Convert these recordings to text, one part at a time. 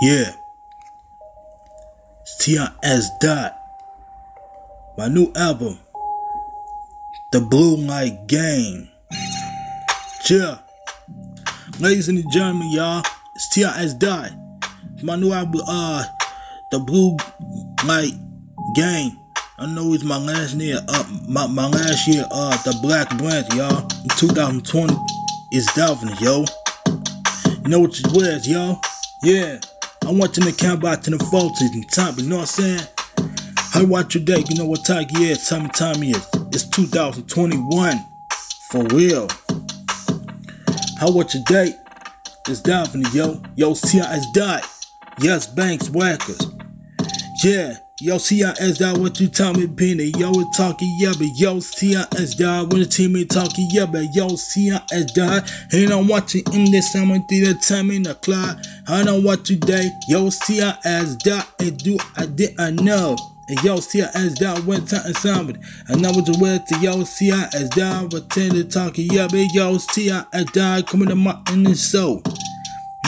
Yeah. It's T.I.S. Dot. My new album. The Blue Light Game. Yeah. Ladies and gentlemen, y'all. It's T.I.S. Dot. My new album, uh, The Blue Light Game. I know it's my last year, uh, my, my last year, uh, the Black Branch, y'all. In 2020, it's Dolphin, yo. You know what it was, yo? Yeah. I want you to count back to the 40s and time, you know what I'm saying? How watch your day? You know what time is? Time time is. It's 2021. For real. How what your day? It's Dolphin, yo. Yo, CIS died. Yes, Banks Whackers. Yeah. Yo, CIS dog, what you tell me, Penny? Yo, it talking, yeah, but yo, CIS dog, when the team ain't talking, yeah, but yo, CIS dog, and I'm watching in this time through the time in the clock. I know what today, yo, CIS dog, and do I did I know. And yo, CIS dog, went time somebody. And it's a word to yo, CIS dog, but tend to talking, yeah, but yo, CIS dog, coming to my in the soul.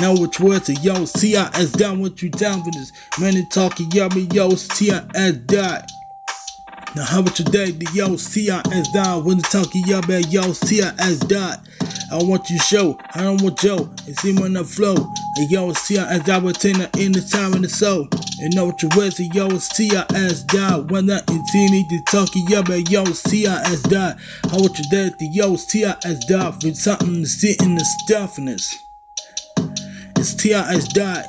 Now which words are yo, CIS down what you down for this. Man, they talking yummy, yo, CIS die. Now how about your day, the yo, CIS down when they talking yummy, yo, CIS die. I want you show, I don't want Joe, and see when I flow. And yo, CIS die with ten in the time in the soul. And know what your words are, yo, CIS die. When I need to talking yummy, yo, CIS die. I want your day, the yo, CIS die for something to sit in the stuffiness. It's T.I.S. Dot.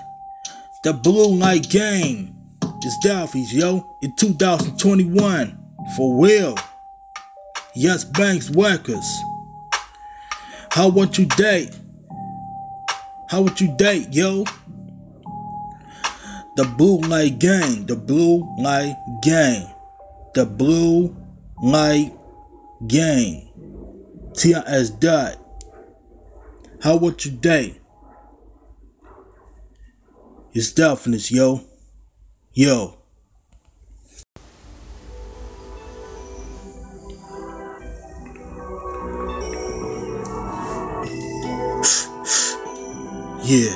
The Blue Light Game. It's Dolphins, yo. In 2021. For real. Yes, Banks Workers. How would you date? How would you date, yo? The Blue Light Game. The Blue Light Game. The Blue Light Game. T.I.S. Dot. How would you date? It's Dolphins, yo. Yo. yeah.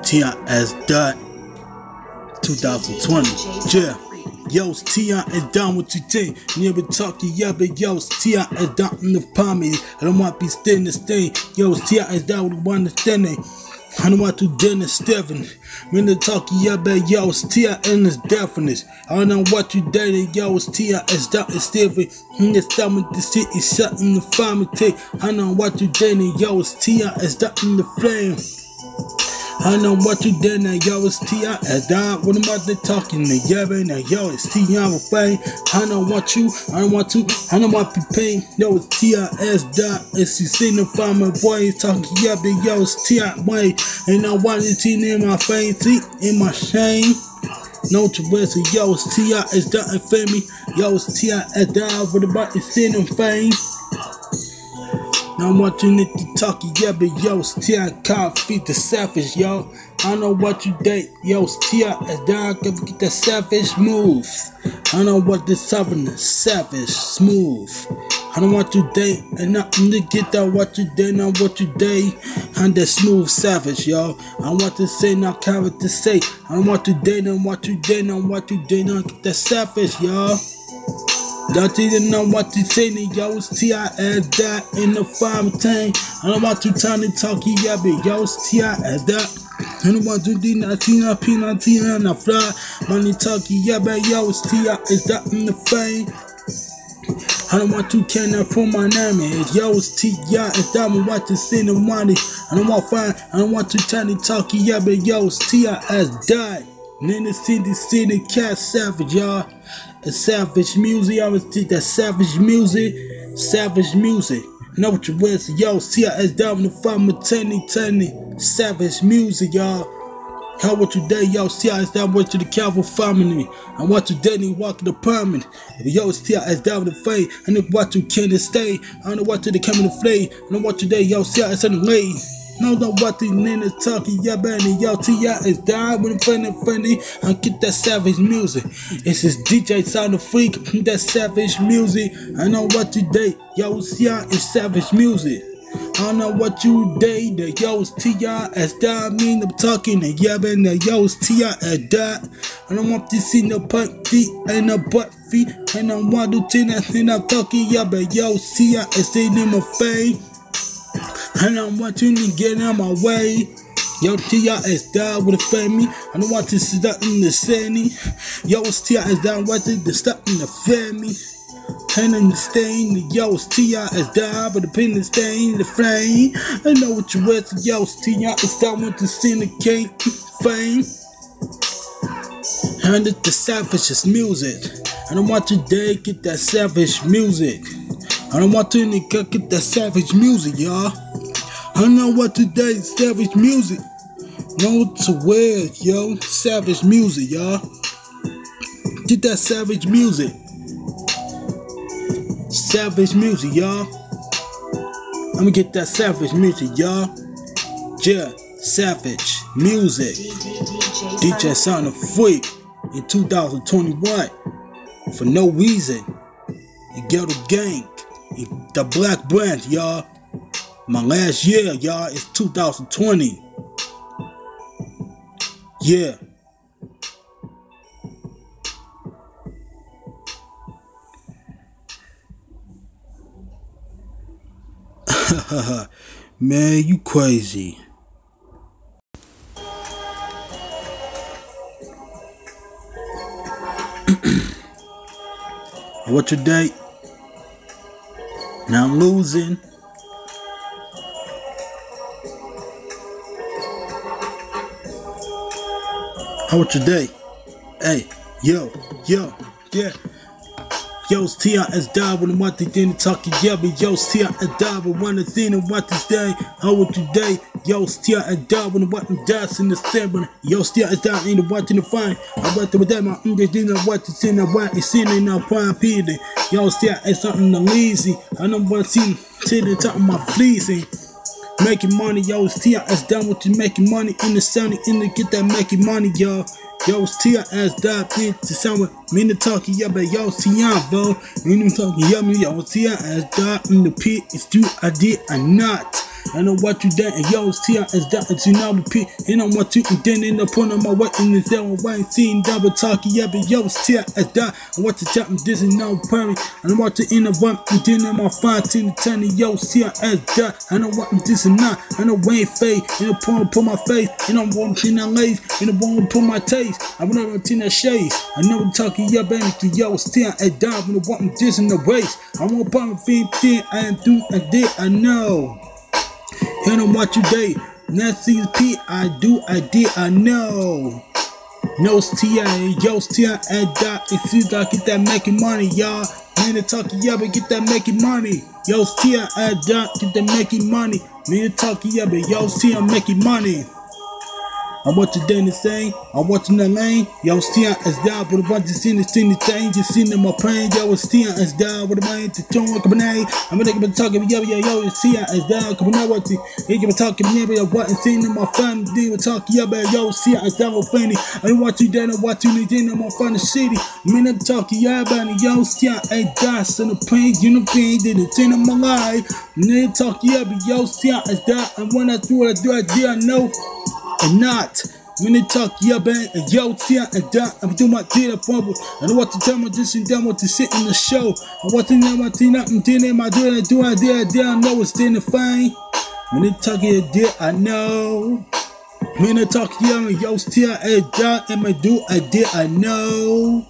Tion as Dot 2020. Yeah. Yo, T.I. is down with you think. Never talking, yeah, but yo, T.I. is down in the palm. I don't want to be standing staying. Yo, T.I. is down with one understanding. I to dinner Stephen. When they talk but yo it's Tia and it's deafness. I know what you dating, yo it's Tia it's that it's Stephen. In the stomach the city shut in the family take. I know what you dating, yo it's Tia it's that in the flame. I know what you did now, yo, it's T.I. as dog. What am I talking to yo, now, yo, it's T.I. with fame. I know what you, I don't want to, I don't want to pain. Yo, it's T.I. as dog. It's you seen the farmer boy talking, yeah, but yo, it's T.I. way. And I want you to see in my fame, in my shame. No to so yo, it's T.I. as dog and family. Yo, it's T.I. as dog. What about the sin and fame? Now I'm watching it to talk, yeah, but yo, still can't feed the savage, yo. I know what you date, yo, still as down, can get the savage move. I don't know what the southern savage smooth. I don't want you date and nothing to get that what you date, not what you date. I'm the smooth savage, yo. I want to say, not carry to say. I don't want to date and what you date, not what you date, not get the savage, yo. Don't even know what to say, yo, it's T.I.S. that in the farm tank. I don't want to time to talk, yeah, but yo, it's T.I.S. that. Want to do I peanut, tea, and I fly. Money talking, yeah, but yo, it's T.I.S. that in the fame. I don't want to can I put my name in Yo, it's T.I. It's diamond what to send the money. I don't want fine, I don't want to tell the talk, yeah, but yo, it's T.I.S. died. And in the city, city, cat savage, y'all. It's savage music. I always think that savage music, savage music. Know what you with? Yo, CIS down in the farm Tenny Tenny. Savage music, y'all. How what you day, yo? CIS down with to the Calvary family. I want you dead and walk the permanent. Yo, CIS down with the fade. I know what you can stay. I don't know what to the coming to. I know what today, yo, CIS on the way. No, no, what these niggas talking, yeah, Benny, yo, T.I. is when I'm funny, funny. I get that savage music. It's this DJ sound of freak, that savage music. I know what today, yo, T.I. is savage music. I know what you day, the yo's T.I. as that mean I'm talking and yabbing the yo's T.I. as that. I don't want to see no butt feet and no butt feet. And I want to see that thing I'm talking yabbing yo T.I. as in my face. And I want you to get out my way. Yo, T.I. is down with the family. I don't want to stop in the sandy. Yo, it's T.I. is down with it to stop in the family. And in the stain, yo, it's T.I. is down with the pin and stain, the flame. I know what you with, yo, it's T.I. is down with the syndicate fame. And it's the savagest music. I don't want you to get that savage music. I don't want to get that savage music, y'all. I know what today savage music. Know to wear, yo. Savage music, y'all. Get that savage music. Savage music, y'all. I'm gonna get that savage music, y'all. Yeah, savage music. DJ Sound of Freak in 2021 for no reason. You get a gang, the Black Brand, y'all. My last year, y'all, is 2020. Yeah. Man, you crazy. What's your date? Now I'm losing. How was your day? Hey, yo, yo, yeah. Yo, T.I. is died when I'm out the dinner talking, yeah, but yo, T.I. is died when of the thing what this day. How was your day? Yo, T.I. is died when I'm in the stand, yo, T.I. is died in the watching the fine. I went to them, I'm just in the watch, it's in the white, it's in the prime period. Yo, T.I. is something lazy. I don't want to see to the top of my fleecing. Eh. Making money, yo, it's T.I. is done with you making money in the sound, in the get that making money, yo. Yo, it's T.I. as that bitch to sound with me to talking, yeah, but yo, T.I. bro. Me to talking, yeah, me, yo, T.I. as that in the pit, it's true, I did, I not. I know what you done, and yo, it's T.I. as that, it's you now repeat, and I'm what you and in the point of my way in the and why ain't seen double talking, yeah, but yo, it's T.I. as that, and what to me, this is no parry, and I want to in the one, and then in my fine, ten ten, yo, it's T.I. as that, I know what I'm this and not, I know Wayne fade, and I point put my face, and I'm watching that lace, and I want to put my taste, I want to tin that shades, I know I'm talking, yeah, baby, yo, it's T.I. as that, I want me this in the race, I want to my feet, I am through, I did, I know. And I'm what you day. Nancy P, I do, I did, I know. No T.I. yo, T.I. and dot. It seems like get that making money, y'all. Man, to talk, yeah, but get that making money. Yo, T.I. and dot, get that making money. Man, to talk, yeah, but yo, T.I. making money. I want you doing the same. I want you in the lane. Yo, Stian is down, but I want to see the thing the thing. Just seeing my pain. Yo, Stian is down, but I want to tune with Cabernet. I'm gonna be talking, yo, yo, yo, Stian is down. Cabernet, what the, can be talking, yeah, but I wasn't seeing my family. Were talking, yeah, but yo, Stian is down with Fanny. I want you down, I want you need in my fun city. Man, I'm talking, yeah, but yo, Stian is down. So the pain, you know, pain, did it in my life. And then talk, yeah, but yo, Stian is down. And when I do what I do, I do, I know and not. They talk, yeah, bang, and yo, tia, and that, I'm doing my data fumble. I know what to tell my this and that, what to sit in the show. I want to know to know, I'm doing my doing, I do, I did, I did, I know it's in the fine. They talk, yeah, did, I know. They talk, yeah, and yo, tia, and that, and I do, I did, I know.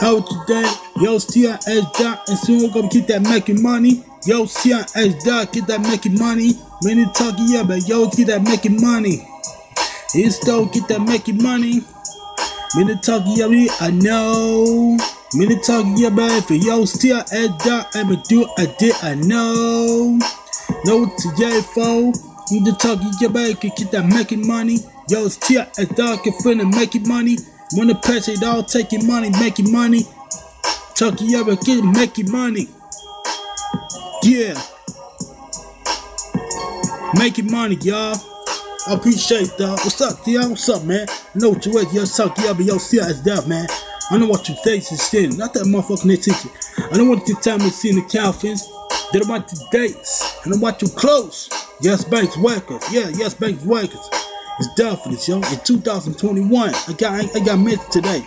How today, yo, tia, and that, and soon we're gonna get that making money. Yo, tia, and that, get that making money. They talk, yeah, but yo, get that making money. It's still get that making money. Minute talking yeah, me, I know. Minute talking yeah, baby, for yo, still at that, I'ma do, I did, I know. No to yeah, fo. Need to talk yeah, baby, can get that making money. Yo, still at that, can finna making money. Wanna pass it all, taking money, making money. Talking yeah, but get making money. Yeah. Making money, y'all. I appreciate that. What's up, Theo? What's up, man? I know what you're at. Yo, talk, yeah, but yo, see how it's man. I know what you think is sin. Not that motherfucking attention. I don't want to tell me seeing the Calvins. They don't want the dates. I don't want you close. Yes, Banks Records. Yeah, Yes, Banks Records. It's definitely, yo. In 2021, I got I, got missed today.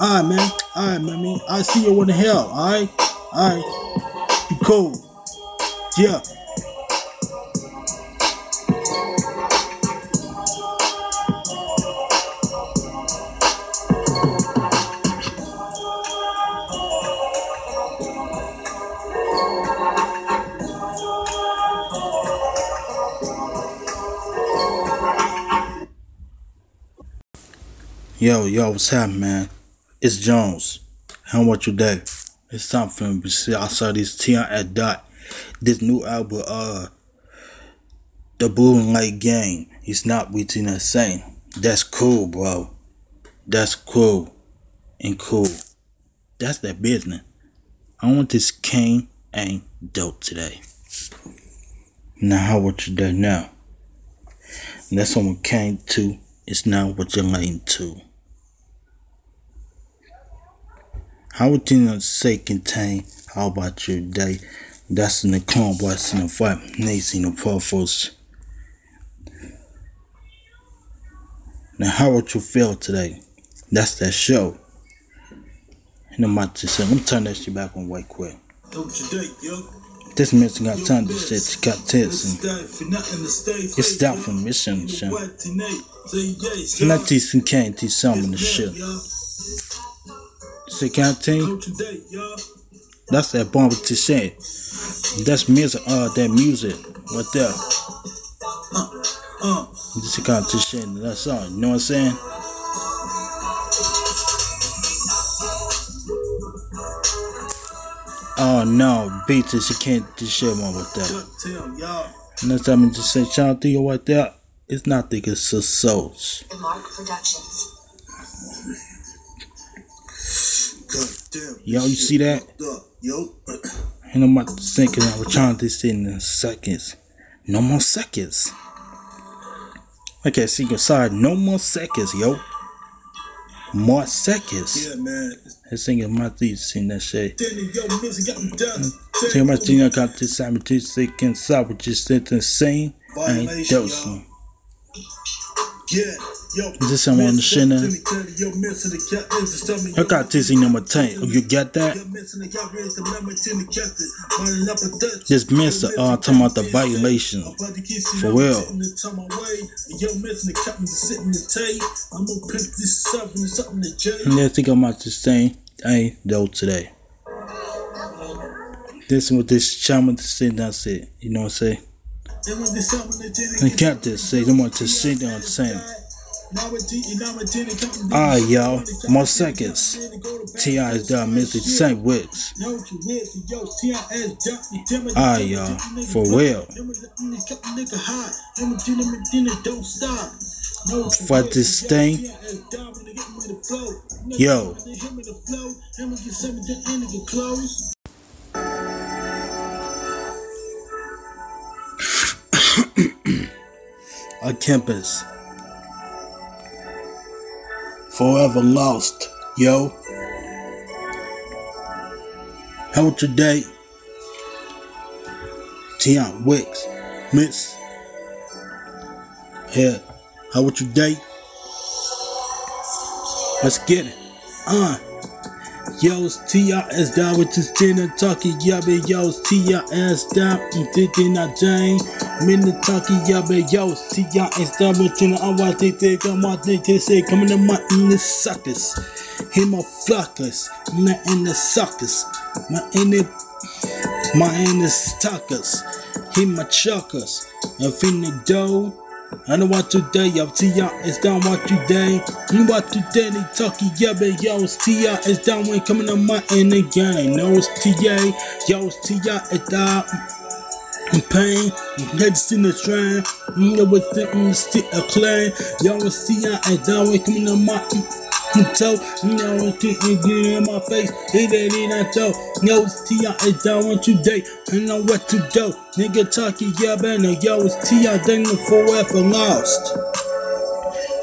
Alright, man. Alright, man. I see you in the hell. Alright? Alright. Be cool. Yeah. Yo, yo, what's happening, man? It's Jones. How about your day? It's time for me to see. I saw this T.I. at Dot. This new album, uh, The Blue and Light Gang. It's not between the same. That's cool, bro. That's cool. And cool. That's that business. I want this king ain't dope today. Now, how about your day now? And that's what we came to. It's not what you're listening to. How would you not say contain? How about your day? That's in the clone boys in the fight, nation the purpose. Now, how would you feel today? That's that show. And I'm about to say, let me turn that shit back on right quick. This mission got time to shit, got tits and it's down from mission shit. Not teaching can't teach some of the shit. Say canteen. That's that bomb to say. That's music, uh, that music right there. This of shit. That's all. You know what I'm saying? Oh no, beats is you can't do shit more with that. That's time to say, shout out to you right there. It's not the it's the souls. Mark Productions. Yo, you see that? Yo. And I'm about to think I was trying to say in seconds. No more seconds. Okay, see, sorry, no more seconds, yo. More seconds. Yeah, man. That thing my teeth seen that shit. Tell mm. my thing I got this time to seconds, so which is insane. And dosing. Yeah. This someone on the shit now. I got this in number 10. You get that? This Mr. Uh, talking about the violation. For real. And I think I'm about to say, I ain't though today. This with this shaman to say that's it. You know what I'm saying? And kept this say they want to sit down saying. Ah, y'all, more seconds. T.I. is done missing St. Wicks. Ah, y'all, for real. For this thing, yo. A campus forever lost, yo. How was your day? Tion Wicks, Miss. Yeah, how was your day? Let's get it. Uh. Yo, T.I.S. down with this dinner talking, yabba, yo, T.I.S. down, I'm thinking I Jane. Minute talking, yabba, yo, T.I.S. down with dinner, I want to think, I want to say, coming to my in the suckers. Hit my flockers, not in the suckers, my in the, my in the suckers. Hit my chuckers, I'm finna dough. I know what today, yo, T.I. is down what today. You what today, they talking, yeah, but yo, it's is down when coming to my end again. No, it's T.A. Yo, it's T.I. is down. In pain, heads in the train, mm, mm, you know what's the stick a clay. Yo, it's T.I. is down when coming on my toe. You know, it can't get in my face. It ain't in that toe. Yo, it's T.I. is down with today. I know what to do. Nigga talking, yeah, but man. Yo, it's T.I. then the forever lost.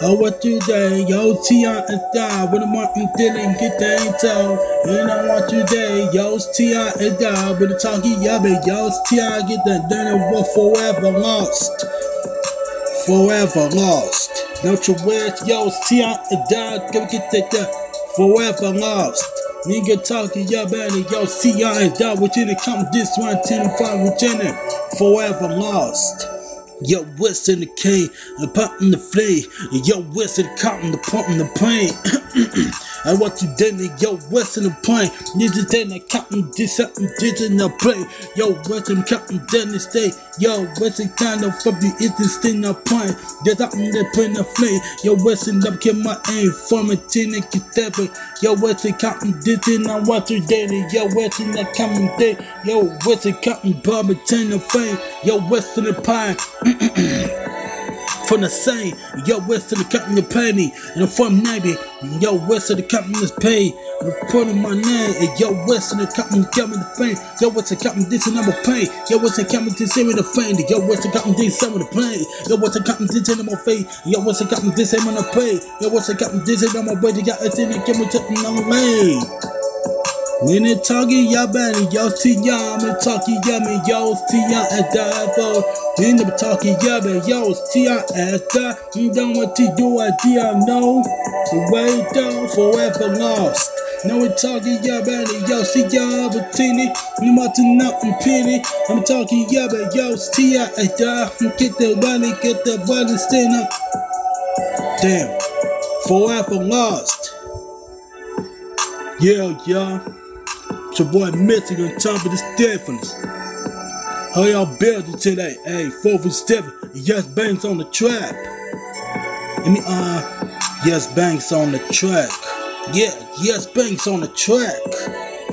Oh, what today? Yo, T.I. is die with a Martin Dillon, get the intel. And I want today, yo, T.I. is die with a talkie yabby. Yo, T.I. get the dinner for forever lost. Forever lost. Don't you wish, yo, T.I. is die, go get that forever lost. Nigga talking, yo, baby, yo, T.I. is die within the come this one, 10 and 5 lieutenant. Forever lost. Yo, what's in the K and popping the flay. Yo, what's in the cotton, the pump and the pain. I want you dead, yo, what's in the plane? This is then I cotton, this something, this in the play. Yo, what's in cotton, then the stay. Yo, what's in kind of fuck you, is this thing I'm playing? There's something that put the flame. Yo, in up, get my aim, form a tin and get that. Yo, what's in cotton, this in I want you dead. Yo, what's in that coming day? Yo, what's in cotton, Bobby, ten the fame. Yo, what's in the pine? from the same, yo, west of the company penny, and I'm from Navy, yo, west of the company is paid, reporting my name, yo, west of the got me the fame, yo, west of the company this and I'm a pain, yo, west of the company this and the fame, yo, west of the company this of the plane, yo, west of the company this and I'm a fame, yo, west of the company this and I'm a pay, yo, west of the company this and I'm a way to get it in and get me to the way. Talking, y'all better, yo, I'm talking, yummy, yo. When I'm talking, yeah, but yo, at die. Don't want to do, do, know. The way down, forever lost. Now we're talking, better, yo, teeny. I'm about to nothing pity. I'm talking, but yo, at die. Get the money, get the money, stand up. Damn, forever lost. Yeah, yeah. It's your boy Mystic on top of the Stephens. How y'all building today? Hey, 4th and 7th. Yes Banks on the track. I mean, uh, Yes Banks on the track. Yeah, Yes Banks on the track.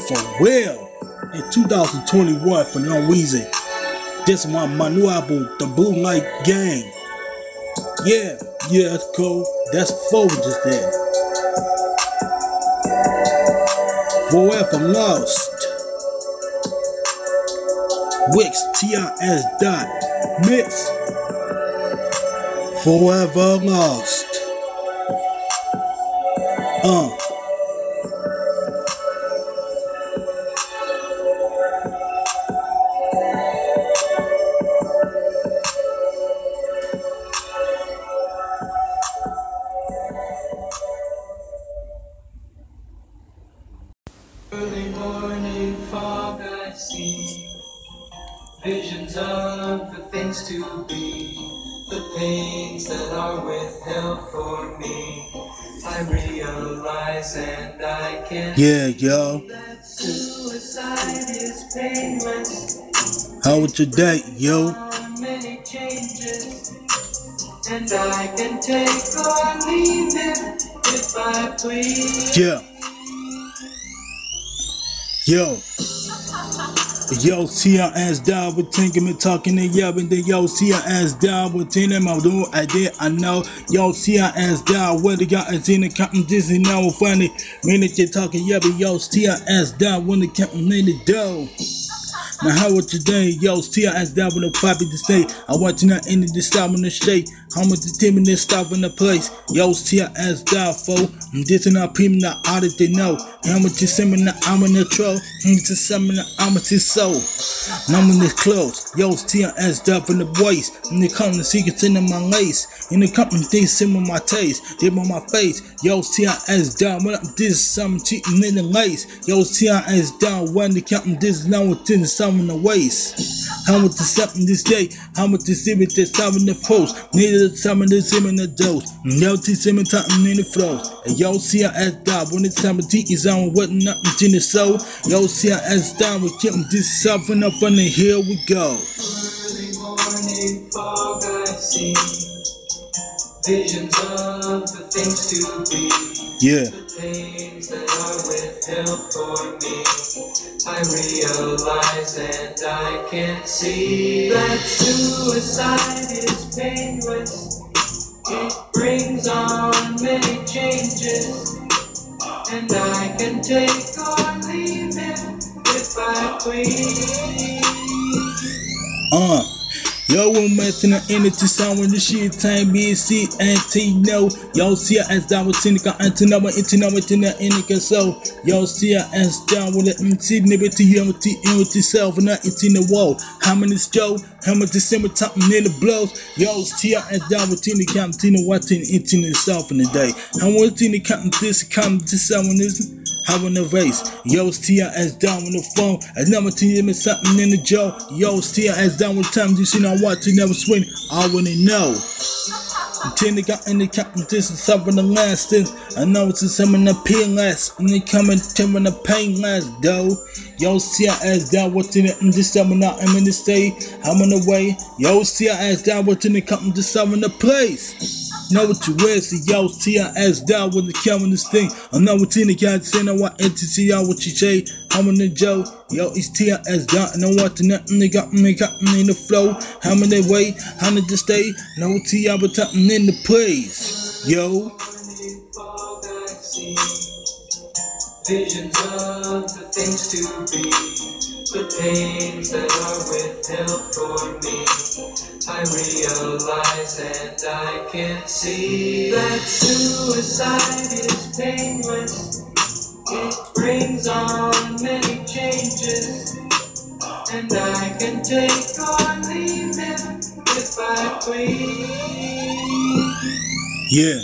For real. In 2021 for no reason. This is my, my new album, The Blue Light Gang. Yeah, yeah, that's cool. That's forward just there. Forever Lost. Wix TRS dot mix. Forever Lost. Uh. How was your day, yo? And I can take or leave it if I please Yeah. Yo. Yo, see your ass down with thinking and talking and yelling. Then yo, see your ass down with ten and I'm doing I did I know. Yo, see your ass down whether y'all is in the counting Disney now funny. Minute you talking but yo, see your ass down when the counting in the dough. Now how was your day? Yo, see down with no poppy to say. I want you not in the stop in the shade. How much the team in this stop in the place? Yo, ass down, fo. I'm dissing our people not out of they know. How much send me I'm in the troll. I'm just summon the I'm a so. Now I'm in this close. Yo, your down from the voice. And they come to see it's in my lace. In the company, they sim on my taste. They on my face. Yo, your down. When I'm this, something cheating in the lace. Yo, your down. When the counting this, now it's in the sum in the waist. How much is something this day? How much is it with this time in the post? Neither the time in the sim in the dose. Yo, T sim and time in the flows. And yo, see I ass down. When it's time to T is on, what nothing in the soul. Yo, see your ass down. We keep this up and up and here we go. Early morning fog I see Visions of the things to be Yeah. The things that are withheld for me I realize and I can see That suicide is painless. It brings on many changes And I can take or leave it if I please. Uh, yo, I'm at the energy sound when the shit time BC and T no. Yo, see as down with Tinica and Tinama Itinama Tina Inica so. Yo, see as down with the MT Liberty Unity Unity self and not in the wall. How many Joe? How much December top in the blows? Yo, see as down with Tina Captain Tina Watting Itin itself in the day. How much Tina Captain this come to someone is having a race. Yo, TIS down on the phone. I never tell you something in the jaw. Yo, TIS down with times you see now what you never swing. I wanna know. Ten they got in the captain, is something the last thing. I know it's some in the pain last, and they coming in the pain last, though. Yo, CIS down what's in it, and this time out, I'm in the state, I'm on the way. Yo, CIS down what's in the company, time the place. Know what you wear, see yo, TIS down with the camera this thing. I know what in the cat say, want to see y'all what you say. I'm in the Joe, yo, it's TIS down, and I want to nothing they got me, got me in the flow. How many way, how many to stay? What TI, but something in the place, yo. Visions of the things to be, the pains that are withheld for me. I realize and I can see that suicide is painless. It brings on many changes, and I can take or leave it if I please. Yeah.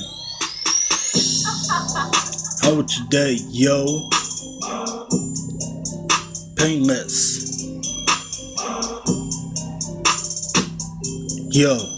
How was your day, yo? Painless. Yo.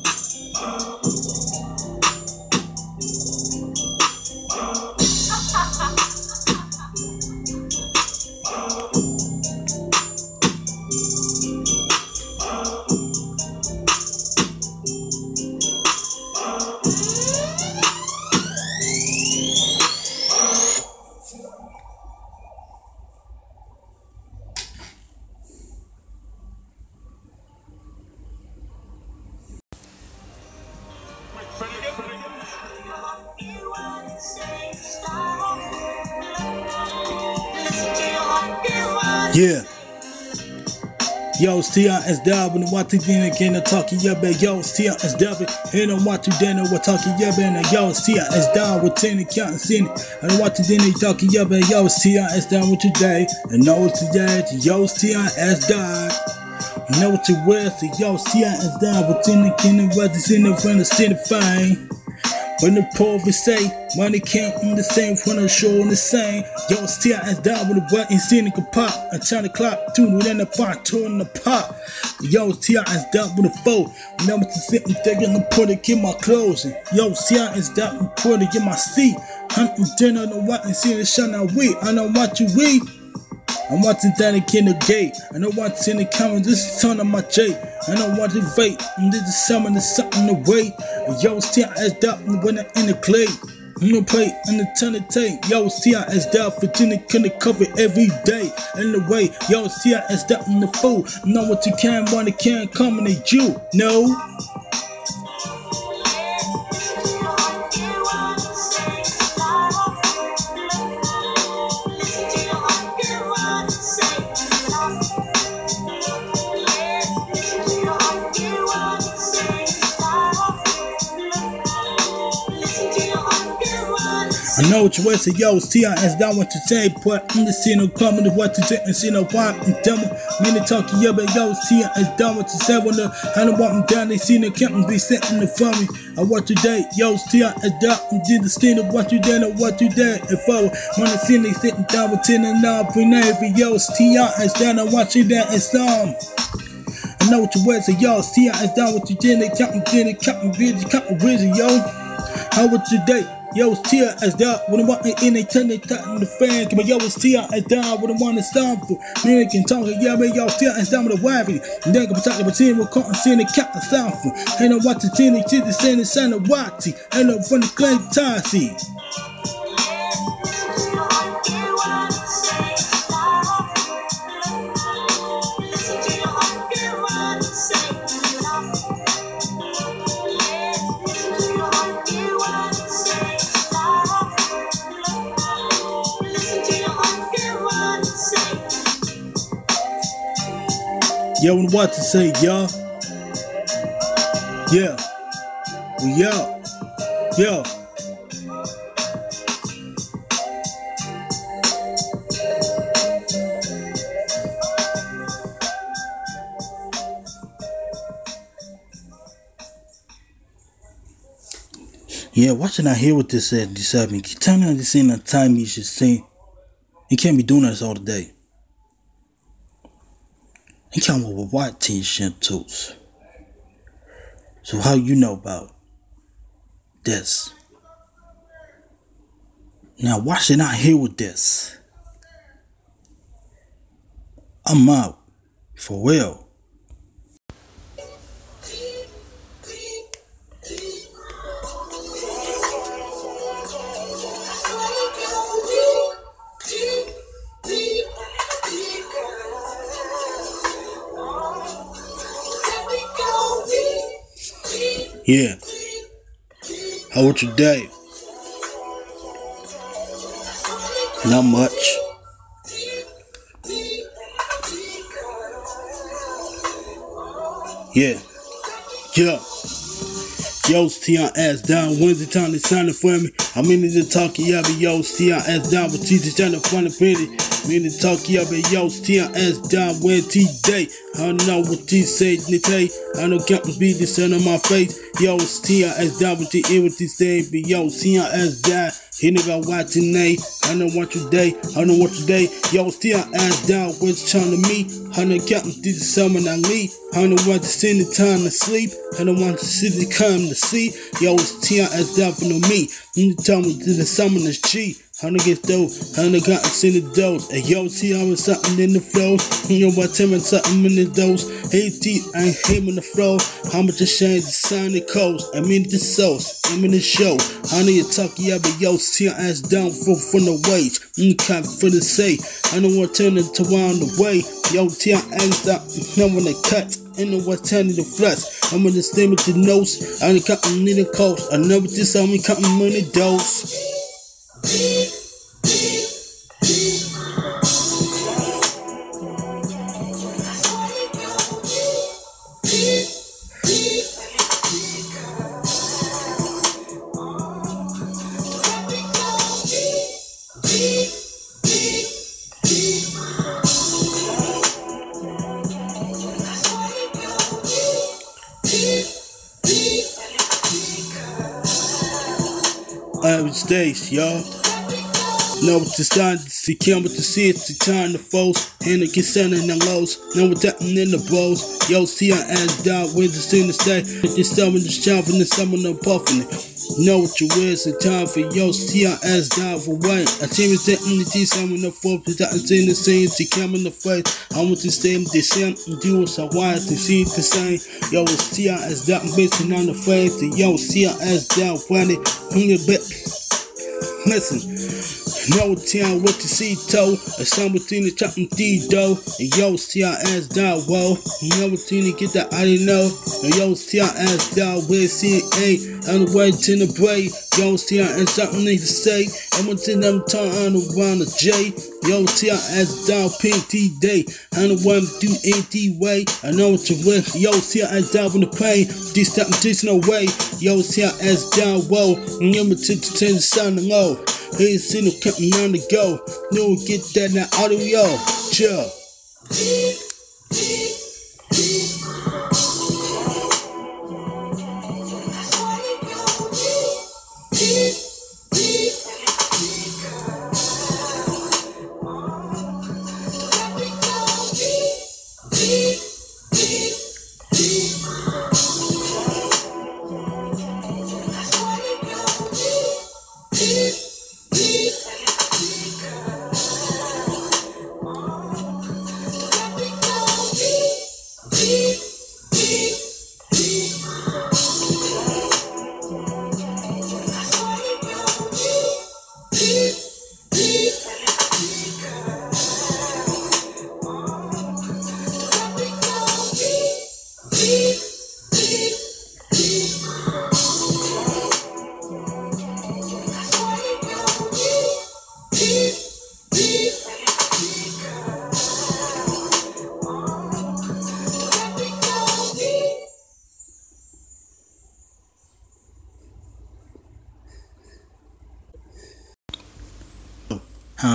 Yeah. Yo, it's T.I.S. Dalvin, and what again again, I'm talking, yeah, baby. Yo, it's T.I.S. Dalvin, and I'm watching then, we're talking, yeah, baby. Yo, it's T.I.S. Dalvin, with 10 accounting, seeing it. And I'm watching then, talking, yeah, baby. Yo, it's T.I.S. Dalvin with today, and know it's today, yo, it's T.I.S. Dalvin. You know what you wear, so yo, it's T.I.S. Dalvin, with 10 accounting, what's in the front of city fine. When the poor say money can't be the same when the show on the same. Yo, still as down with the button, seeing it pop. I turn the clock, tune in the pot, turn the pop. Yo, still as down with the foe. Remember to sit and think and put it in my clothes. Yo, still as down and put it in my seat. Hunting dinner, no what and the shine I weed. I know what you read. I'm watching Danny King the gate. I know watching the camera, this is turn on my J. I know what to wait, and this is something to something to wait. Yo, still as up when I'm in the clay. I'm gonna play in the ton of tape. Yo, see I as down for dinner, can cover every day. In the way, yo, see I as down in the food. Know what you can, want it can't combinate you. No. I know what you want to yo, TIS down what to say, put in the scene of to what to say and see no pop and tell me, many talking, yeah, but yo, see I TIS down what to say when the hand walk them down, they see the captain be sitting in for me. I want today, yo, see TIS down and did the scene of what you did and what you did. If I want to see they sitting down with 10 and 9 for navy, yo, TIS down and watch you there and some. I know what you wear, so yo, TIS down what you did, they captain did it, captain busy, captain busy, yo. How was your day? Yo, it's Tia as down when I'm walking in turn they in the fan. On, yo, it's Tia as down when I'm the stand for. Man, can talk, yeah, man, yo, Tia as down with a wavy. And then come talk about team, caught and seeing the cat and sound for. Ain't no watching team, they see the same, the of Watty. Ain't no from the clay Tassie. Yo, and what to say, y'all? Yeah. We out. Yo. Yeah, should I hear what this said decide me? Tell me this uh, ain't a time you should say. You can't be doing this all the day. You can't wear white t-shirt tools. So how you know about this? Now why should I hear with this? I'm out. For real. Yeah. How was your day? Not much. Yeah. Yeah. Yo, Tion ass down. Wednesday time they signing for me. I'm in the talk, yeah, but yo, ass down with teachers trying to find a pretty. Me the talk, yeah, but yo, ass down when T day. I know what T say, Nite. I know Captain B the sun on my face. Yo, Tion ass down with the ear with this thing, but yo, ass down. He nigga watching day. I know what you day. I know what you day. Yo, still ass down. What's trying to me? I know Captain this is summer I leave. I know what to send the time to sleep. I don't want to see the come to see. Yo, it's T ass down for no me. You tell me to the summer is cheap. Hundred get dope, hundred got in the dose. And yo, see I was something in the flow. You know what Tim and something in the dose. Hey T, I ain't him in the flow. How much a shame to sign the coast. I'm in the sauce, I'm in the show. I know you talk, yeah, but yo, see I ass down for from the wage. Mm, I'm kind for the say. I know what turn it around the way. Yo, T I ass down, know when they cut. I know what turning the flesh. I'm in the stem with the notes. I ain't cutting in the coast. I know what this on me cutting dose. Average days, y'all. Know what it's time to come with the see the time to foes. And the consent in the lows. Know what's happening in the bros. Yo, see I ass down, when's the soon to stay? With this summer, the chopping, the summer, no puffing it. Know what you wear, it's time for yo, see I ass down for white. I team is that in the T, some in the fourth, but I'm the same, to come in the fight. I want to stay the same, and do what's wise, to see the same. Yo, T I ass down, basing on the face. To yo, see I ass down, when it, when you. Listen, no town what to see toe, a song between the chop and D dough, and yo, see our ass down, whoa. Never seen to get that, I didn't know. And yo, see our ass down, where see A, on the way to the break. Yo, see our ass something need to say. I went to them turn on the J. Yo, see our ass down, pink T day. I don't want to do anything way. I know what you with. Yo, see our ass down from the pain. This step, this no way. Yo, see our ass down, whoa. Remember to turn the sound low. Hey, no counting on the go. No, get that now audio. Chill.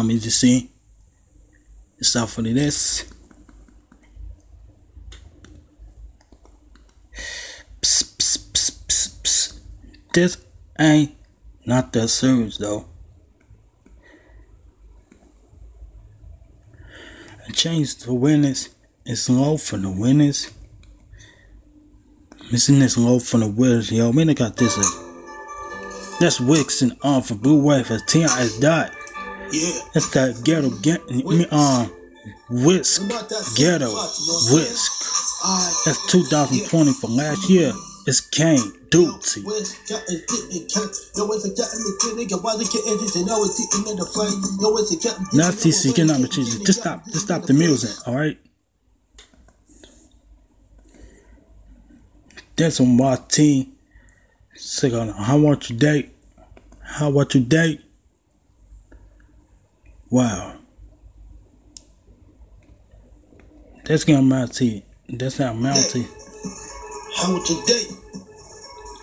Many you see? It's out for this. Psst, psst. This ain't not that serious though. I changed the winners. It's low for the winners. Missing this low for the winners. Yo, man, I got this. Uh, that's Wicks and on for Blue Wave as T.I. has died. Yeah. That's that ghetto get me um whisk ghetto whisk. That's 2020 for last year. It's Kane Duty. Now the? Not TC, get out of cheese. Just stop, just stop the music, alright? That's on my team. Sick on how about your date? How about your date? Wow. That's not my tea. That's not tea. How was your day?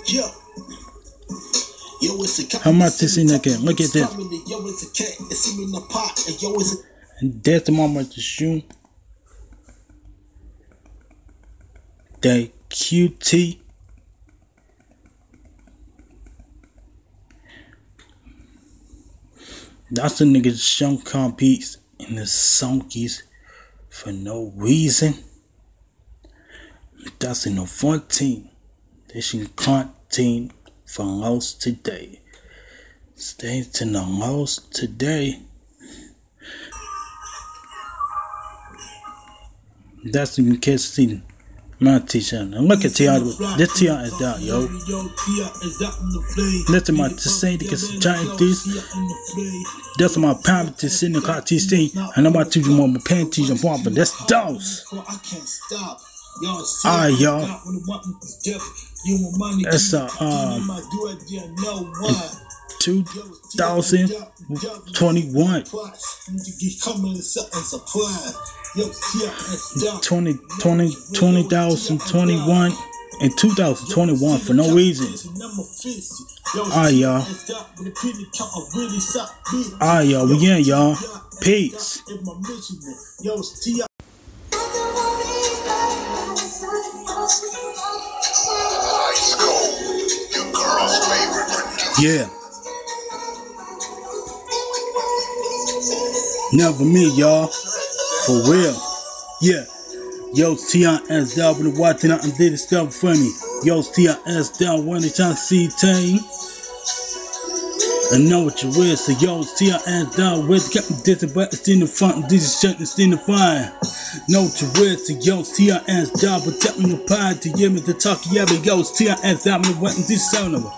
Yo. Yo, it's a cat. How much this in again? Look at this. Yo, it's a cat. It's in the pot. And yo, it's a that's the moment to shoot. The QT. That's the niggas show competes in the sonkies for no reason. That's in the 14. They should contain for lost today. Stay to the lost today. That's the case see my teacher. Look at T.I. This yo. Yo, Tia is in the. Listen my to say get giant this. In. That's my pound to send the car TC. And I'm about to do more my panties and pump, but that's dose. Stop. Y'all That's, clean. um, My do it, yeah, know why. 2021. Plus, you get coming to something supply. Yo, Tia is down. 20, 20, 2021 and 2021 for no reason. Alright, y'all. Alright, y'all. We in, y'all. Peace. Yo, Never me, y'all. For real. Yeah. Yo, T.I.S. down with the watching out and did stuff for me. Yo, T.I.S. down when they trying to see team. I know what you will, so yo, T.I.S. down with the captain distant, but it's in the front, and this is shut, it's in the fire. Know what you will, so yo, T.I.S. down, but tell me the pie to give me the talk, yeah, but yo, T.I.S. down with the weapon, this sound of it.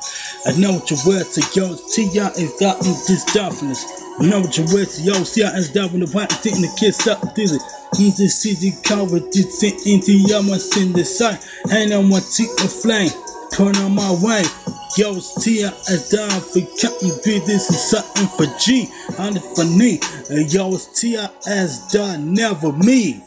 I know what you will, so yo, T.I.S. down with this darkness. I know what you will, so yo, T.I.S. down with the weapon, taking the kiss up, is. In the city cover, this into your must in the sun. Hang on one tick the flame, turn on my way. Yo, it's Tia as down for counting B. This is something for G, it for me. And yo, it's Tia as done, never me.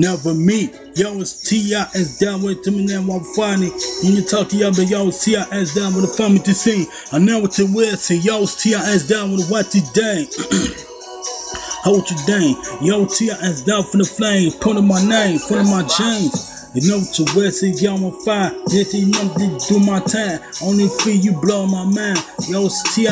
Never meet. Yo, it's T.I. as down with to me now. I'm funny. When you talk to y'all, but yo, it's T.I. as down with the family to sing. I know what you will say. Yo, it's T.I. as down with what you dang. How what you dang? Yo, T.I. as down for the flame. Putting my name, putting my chains. You know you will say, yo, on fire. Yes, you know to do my time. Only feel you blow my mind. Yo, it's T.I.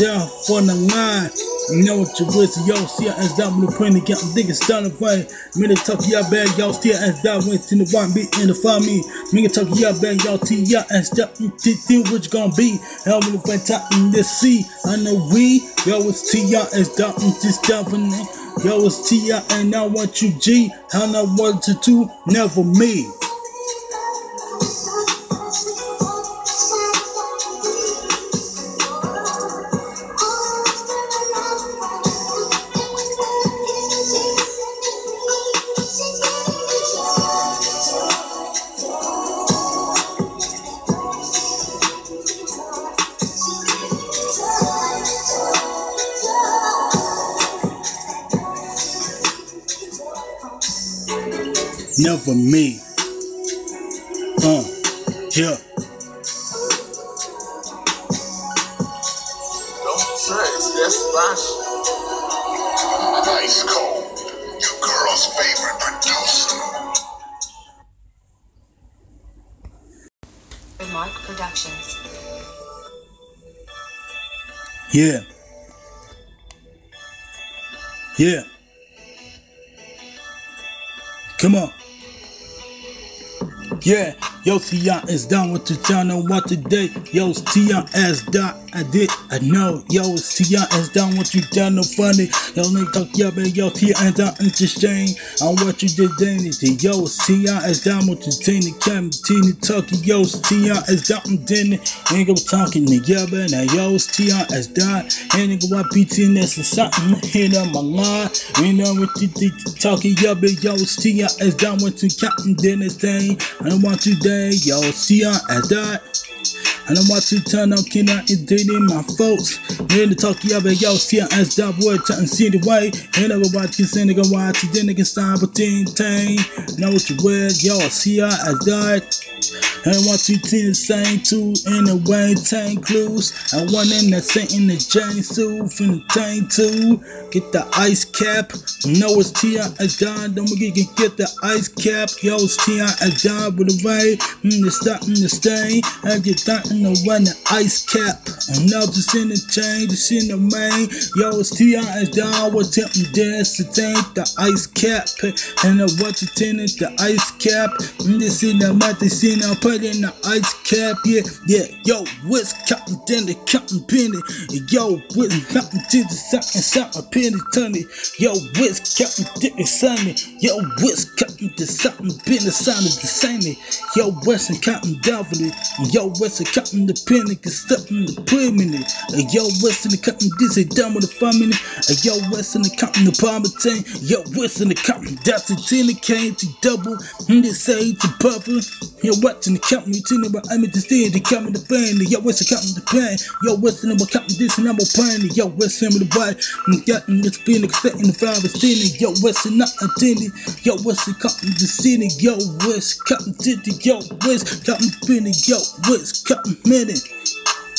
down for the line. You know what you say, yo, T.I. as down with the print. Get I'm thinking starting fight. Me to talk to y'all bad, y'all T.I. as down went to the one beat in the find me. To talk to y'all bad, y'all T.I. as down. Think what you gonna be. Hell, with the fight top in the sea. I know we. Yo, it's T.I. as down. Just down for me. Yo, it's T.I. and I want you G. How I want to do, never me. Never me. Uh, yeah. Don't trust, that's my shit. Ice Cold, your girl's favorite producer. Remark Productions. Yeah. Yeah. Come on. Yeah, yo, Tion is down with the town on what today. Yo, Tion as dot. I did, I know. Yo, Tion is down with you down no funny. Yo, nigga talk yeah, man. Yo, Tion is down interesting on what you did dignity. Yo, Tion is down with team. The camera, team, talking. Yo, Tion is down in dinner. Nigga talking together. Now, yo, Tion is down. And nigga, what BTNS is something. Hit on my line. You know what you think talking. Yeah, but yo, Tion is down with the captain dinner thing. I don't want today, yo, see ya as that. I don't want to turn on out and dating my folks. The talk, yeah, but yo, see ya as that word, chatting, see the way. And everybody can send nigga watch it, then nigga stop with ting ting. Know what you wear, yo, see ya as that. And want to see the same two in the way tank clues. I want in that same in the Jane suit from the tank too. Get the ice cap. No, it's T.I. as done. Don't forget to get the ice cap. Yo, it's T.I. as done with the way. Mm, the stop in the stain. I get that in the one the ice cap. And now just in the chain, just in the main. Yo, it's T.I. as done with tempting dance to tank the ice cap. And I want to tenant the ice cap. And this in the mouth, this in the put in the ice cap, yeah, yeah. Yo, what's cotton then the cotton penny? Yo, what's cotton to the something, something penny tunny? Yo, what's cotton dick sunny? Yo, what's cotton to something penny sounded the same? Yo, what's cotton devil? Yo, what's cotton the penny? Cause something the permanent. Yo, what's the cotton this is with the family? Yo, what's in the cotton the palmetine? Yo, what's the cotton that's the tin came to double? And they say to purple. Yo, what's in the company tuning but I'm in the stage, they coming to band. Yo, what's the company to plan? Yo, what's the number company this and I'm a plan? Yo, what's some of the body? Got in the spin, setting the five and standing. Yo, what's the not attending? Yo, what's the company to city? Yo, what's to the yo, what's company penny? Yo, what's company minute?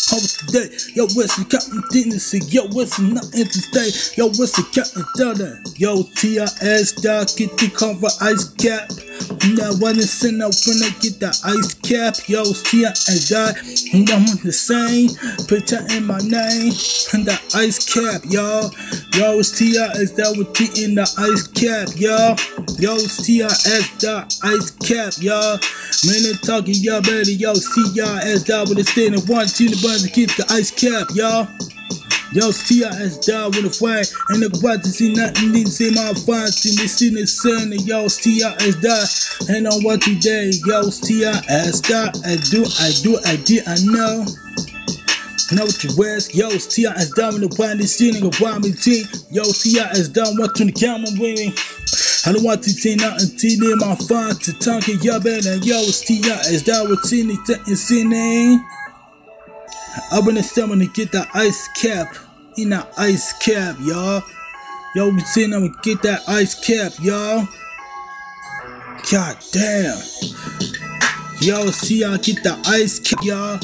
How was today? Yo, what's the Captain Tennessee? Yo, what's the not interstate? Yo, what's the Captain Dada? Yo, TIS, dog, get the cover ice cap. Now, when it's send out when I get the ice cap, yo, TIS, dog, and I'm on the same. Put that in my name, and the ice cap, y'all. Yo, it's TIS, that with T in the ice cap, y'all. Yo, it's TIS, dot ice cap, y'all. Man, they talking, y'all better, yo, CIS, dot with a standing one, two, the to keep the ice cap, y'all. Yo, CIS down with a flag, and the to see nothing, to see my fights, and they see the sun, and yo, CIS die, and on what today, yo, CIS die, I do, I do, I did, I know. Know what you wears, yo, CIS down with the body, see nigga, why me team, yo, CIS down, watching the camera, baby. I don't want to say nothing to them, my fun to talk it, yo, better, yo, CIS down with Tini, Tini, I've been to get that ice cap in that ice cap, y'all. Sitting there and get that ice cap, y'all. God damn. Yo, see y'all get the ice cap, y'all.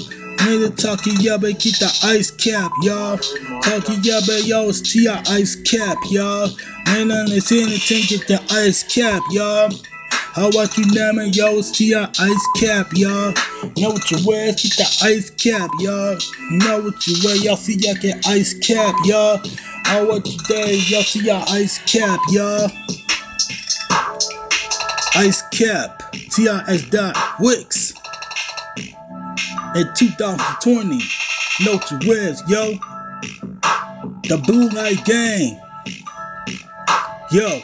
Nigga talking, yeah, but get the ice cap, y'all. Talking, yeah, but yo, see y'all ice cap, y'all. Man, I'm to get the ice cap, y'all. How about you now, man? Yo, see your ice cap, y'all. Know what you wear? Get the ice cap, y'all. Know what you wear? Y'all see y'all get ice cap, y'all. How about you there? Y'all see your ice cap, y'all. Ice cap. TIS dot Wix. In 2020. Know what you wears, yo. The Blue Light Gang. Yo.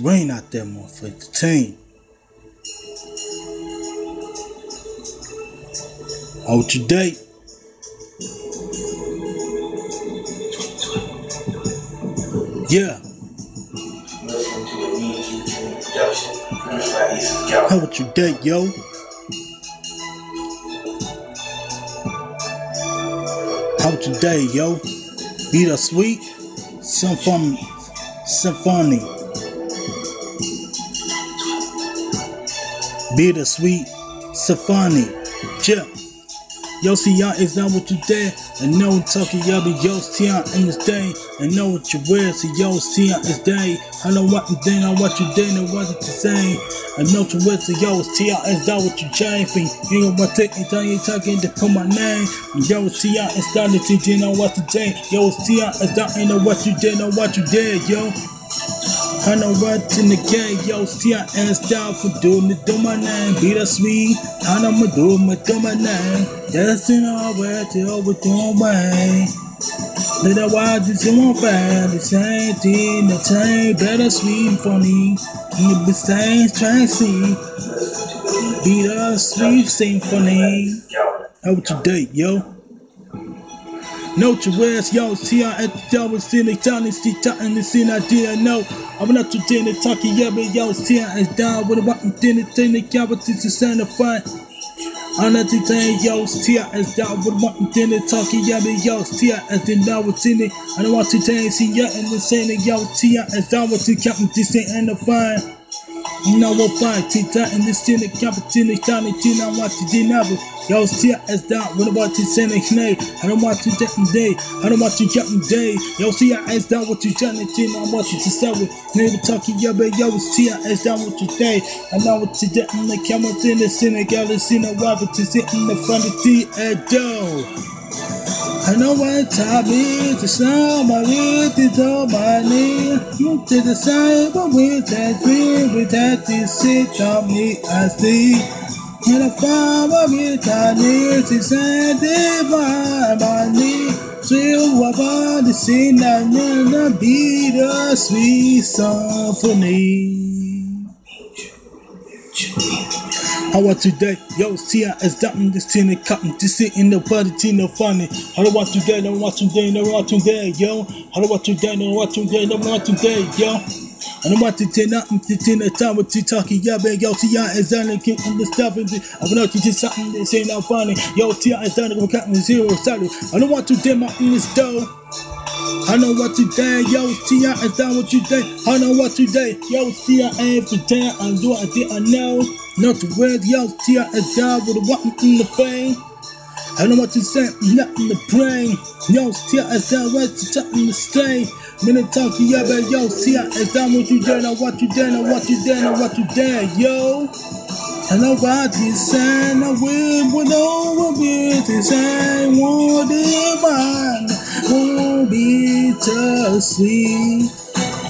Rain out there, motherfucker. The team. Hold your date. Yeah, how about your day, yo? How about your day, yo? Beat a sweet symphony. Symphony. Beat a sweet symphony. Yo, see y'all is not what you did. And no one talking y'all be yo, see y'all in this day. And know what you wear, so yo, see y'all is day. I know what you did, know what you did, and what you say. And know what you wear, so yo, see y'all is down what you for. You know what taking time you talking to put my name. Yo, see y'all is down to you know what you did. Yo, see y'all is and know what you did, know what you did, yo. I know what's in the game, yo. See, I ass down for doing it, do my name. Be the sweet, I know my do my do my name. That's in all way, till we doing way. Little while, just in one find the same thing, the same, better sweet funny. You saying, try and see. Be the sweet symphony. How about your date, yo? Your words, yo, see I at the the town, and see talking, and see I didn't know. I'm not too dinner talking, yeah, but yo, see I is down with a button, dinner, but it's a sign of fun. I'm not too saying, yo, see I is down with a button, dinner, talking, yeah, but yo, see I is down with in. I don't want to tell you, see ya, and the saying, yo, see I is down with the captain, this ain't the fine. Fight, Tita in the scene, Captain, Tiny, Tina, do now. Yo, see as down, what about to send a knee? I don't want to get day, I don't want to get day. Yo, see as down, what you trying to do, I want you to sell it. Never talking, yo, but yo, see as down, what you say. I know what to get in the camera, in the scene, galaxy, no rival to sit in the front of the door. I know what to wit is on my knee. You to the side, but with that dream, with that sit on me, I see. And I find my wit, I need to it by my knee. Still, about the scene, I never be the sweet symphony. How about today? Yo, see I is in this tin and cotton, just sitting the body teen funny. How I today? No what today? No what today, yo. How I today? No what today? No what today, yo. I don't want to tell nothing to tell the time what you talking, yeah, man. Yo, see, is done and keep. And I want to just something that say not funny. Yo, see, is done and counting zero salary. I don't want to tell my in this dough. I know what today, yo, see I is down what you day. I know what today, yo, see I ain't damn. I do I think I know. Not to wear, yo, see I is down with a walking in the fame. I know what to say, not in the brain. Yo, see I is down what to talk in the stain. Minute talking, yeah, but yo, see I is down what you dare, know what you dare, know what you dare, know what you dare, yo. Know what you say, I will with with the same one divine. Won't be too sweet.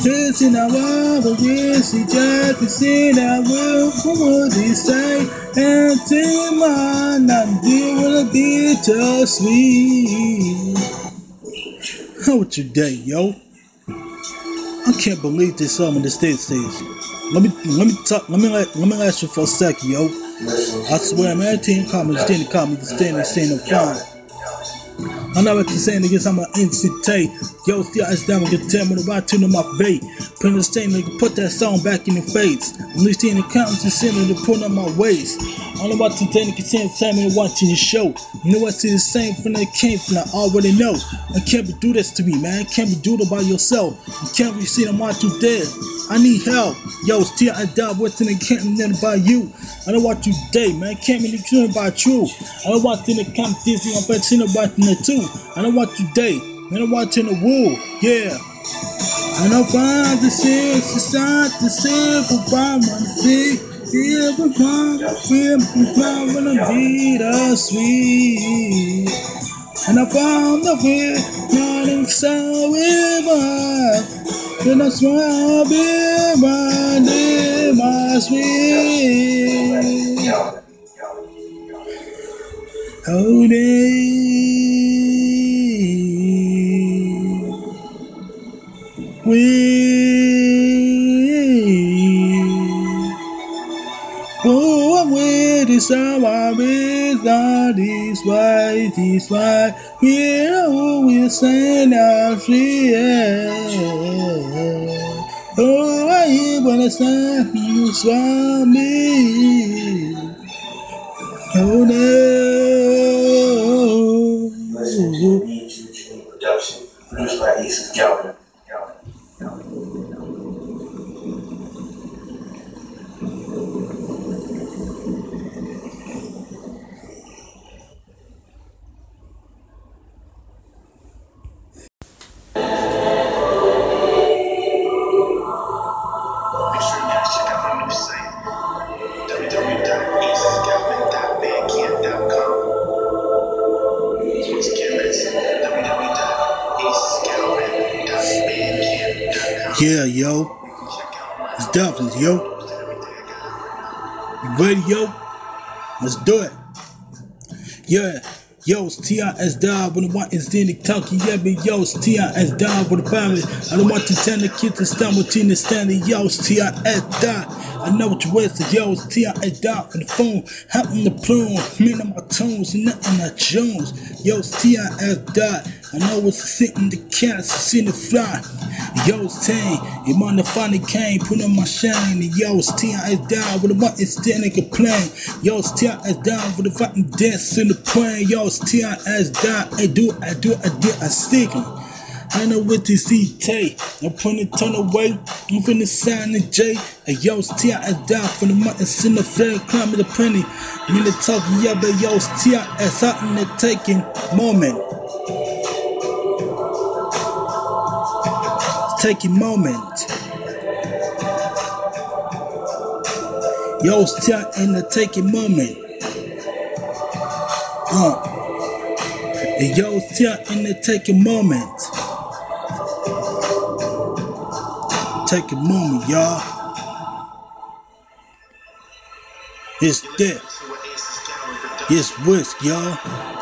This in our love, yes, he just to see that will for what he say. And to my not will be too sweet. How was your day, yo? I can't believe this song in the state stage. Let me let me talk. Let me let, let me ask you for a sec, yo. I swear, man, everything comments, the comments, then they saying the fine. I know what you're saying against I'm an tape. Yo, see, I down and get tell me right to my. Put the stain, nigga, put that song back in your face. Least in the accountants and send to put on my waist. I know what to tell you, consent, tell me watching the show. You know I see the same from that came from, I already know. I can't be do this to me, man. Can't be do it by yourself. You can't be seeing I'm out you dead. I need help. Yo, still I die what's in the can't be by you. I don't want you dead, man. Can't be nothing about you. I don't want you to come Disney on fetching about the too. I don't want you dead. I don't want you in the wool. Yeah. I don't find the six, it's not the simple by my feet. Feel the fun, feel the fun when I a sweet. And I found the way, running so river. Then I swam in my name, my sweet. Oh, day. We. I'm with the This is on this way. We will send our free. Oh, I wanna send you Swami. Oh Listen to no. You production, produced by Ace Galvin. Yeah, yo. It's Dolphins, yo. I. You ready, yo? Let's do it. Yeah. Yo, it's T.I.S. Dog when the one is in the talkie. Yeah, but yo, it's T.I.S. Dog with the family. I don't want to tell the kids to stand with Tina standing. Yo, it's T.I.S. Dog. I know what you with. Yo, it's T.I.S. Dog from the phone. Hopping the plume. Me and my tones nothing like Jones. Yo, it's T.I.S. Dog. I know it's sitting the cats, it's in the fly. Yo, it's Tang, your mother finally came, put on my shine. And yo, it's T.I.S. down with the button standing complain. Yo, it's T.I.S. down with the fucking dance in the plane. Yo, it's T.I.S. down. I do, I do, I do, I stick 'em. I know what to see Tay. I'm putting it ton away. I'm finna sign J. Hey, yo, it's T.I.S. down for the mountains in the fair, climbing the penny. Me the talking, yeah, but yo, it's T.I.S. out in the taking moment. Take a moment. Yo, still in the taking moment. Uh. Yo, still in the taking moment. Take a moment, y'all. It's that. It's whisk, y'all.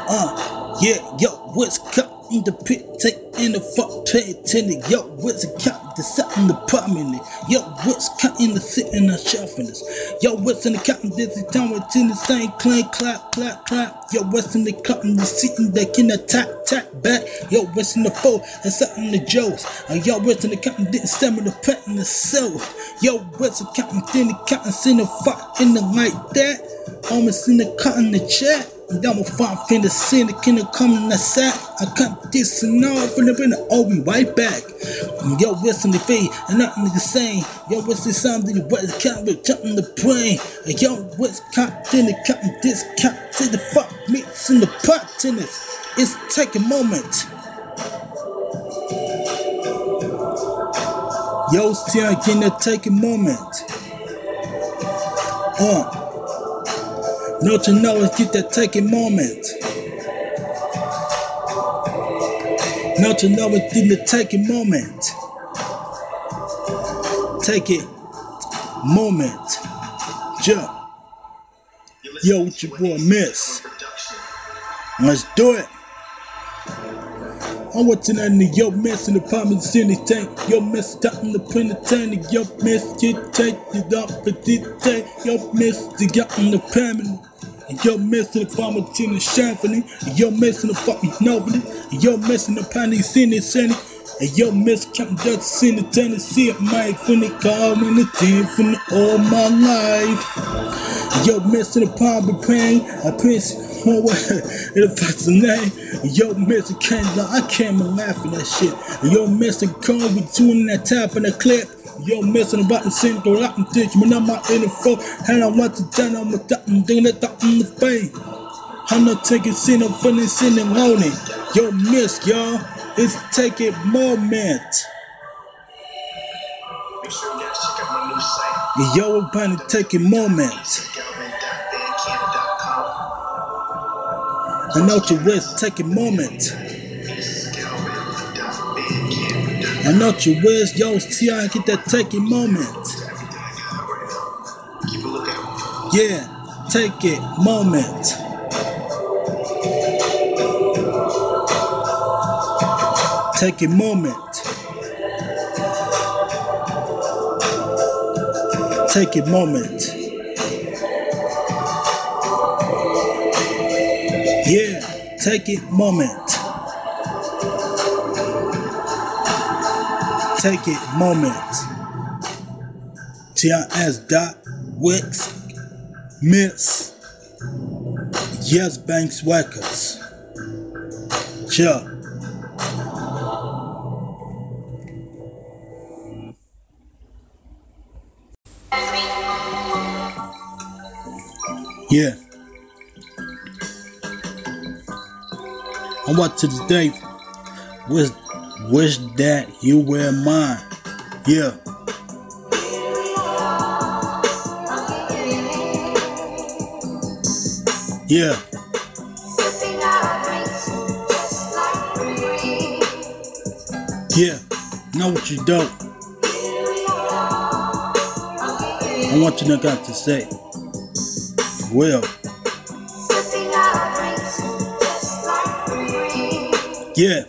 Uh, yeah, yo, whisk cut in the pit, take in the fuck, pay attention. Yo, whisk cut the set in the prominent. Yo, whisk cut in the sit in the this. Yo, whisk in the cotton, is time with in the same clank, clap, clap, clap. Yo, whisk in the cotton, the sitting back in the tap, tap back. Yo, whisk in the foe, and something the jokes. And yo, whisk in the cotton, didn't with the pet in the cell. Yo, whisk the cotton, then the cotton, send the fuck in the like that. Almost in the cotton, the chat. A five fin the sin, the kid come sack. I cut this and all from the bin, I'll be right back. Yo, what's in the face, and nothing the same. Yo, what's sound of the wet cat with jumping the brain? Yo, what's caught in the cotton, this cat to the fuck meats in the pot it. It's take a moment. Yo, still to take a moment. Uh. Don't you know it's get that taking moment? Don't you know it's get the taking moment? Take it moment. Jump. Yo, what your boy miss? Let's do it. I want to know the yo mess in the city tank. Yo mess in the penitentiary. Yo mess get take it up for this tank. Yo mess to get in the permanent. And yo mess in the apartment in the shamefully. And yo mess in the fucking novelty. And yo mess in the panty city city. And yo miss Captain Dutch in the Tennessee. Mike finna call me the team from all my life. Yo, Mr. the Palm Pain, I prince one way, if that's the name. Yo, Mr. Kendall, I can't even laugh at shit. Yo, Mr. Cole, we tuning that tap in the clip. Yo, missing about the same go out and ditch, man, I'm out in the phone, and I want to tell them what I'm doing that in the face. I'm not taking sin, I'm feeling sin and lonely. Yo, miss, y'all, it's taking moment. Yo, about to take a moment. I know your ways, take a moment. I know your ways, yo, T.I. get that take a moment. I. Yeah, take it moment. Take a moment. Take a moment. Yeah, take a moment. Take a moment. TIS dot Wix Miss Yes Banks Records. Sure. Yeah. I want to today wish wish that you were mine. Yeah. Yeah. Yeah. Know what you don't. I want you to got to say. Well. Yeah.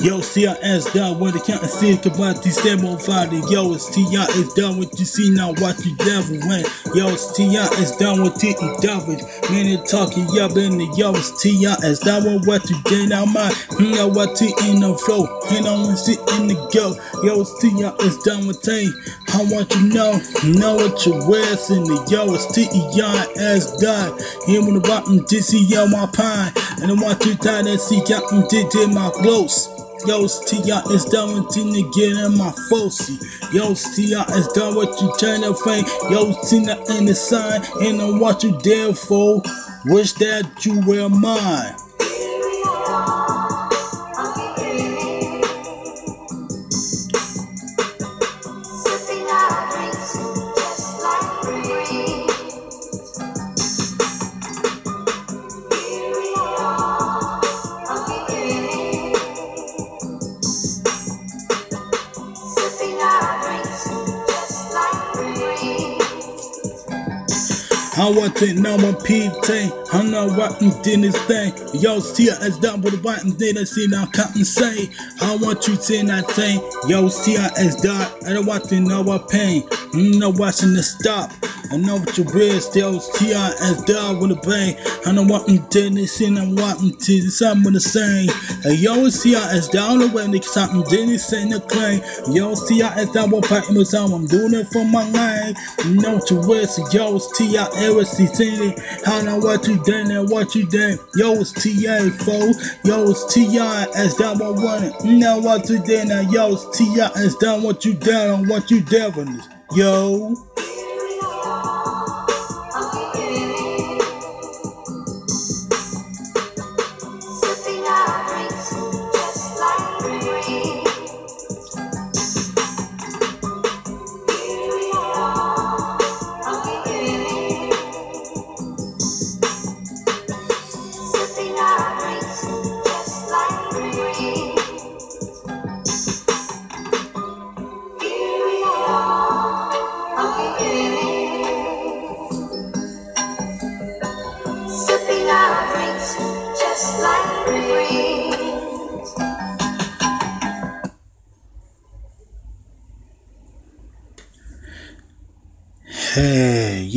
Yo, CIS down with the count and see about these seven Friday. Yo, it's T.I. is down with you see now watch you devil when. Yo, it's T.I. is down with T.E. David. Man, they talking y'all in the yo, it's T.I. is down with what you did now my. You know what T in the flow. And I want sit in the go. Yo, it's T.I. is down with T. I want you know, know what you wear in the yo, it's T.E.I. as done. Here when the bottom yo my pine. And I want you to that see Captain did my close. Yo, T.I. is done with get in my fossy. Yo, T.I. is done with you turn to fame. Yo, Tina in the sign, and I want you there for. Wish that you were mine. I want to know my PT. I'm not watching in this thing. Yo, see I as down with the button, then I see now counting say. I want you to see that thing. Yo, see I as dark. I don't want to know what pain. Mm, I'm not watching the stop. I know what your real still T.I. as dog with a bang. I want them to this and I'm wanting to the something the same. Yo, it's T.I. as down the way, nigga, something didn't say the claim. Yo, it's T.I. as down with fighting with someone. I'm doing it for my line. You know what you real, so yo, it's T.I. ever see. I know what you done and what you done. Yo, it's T.I. foe. Yo, it's T.I. as down what running. You know what you done now. Yo, it's T.I. as down what you done and what you. Yo. Hey, yo,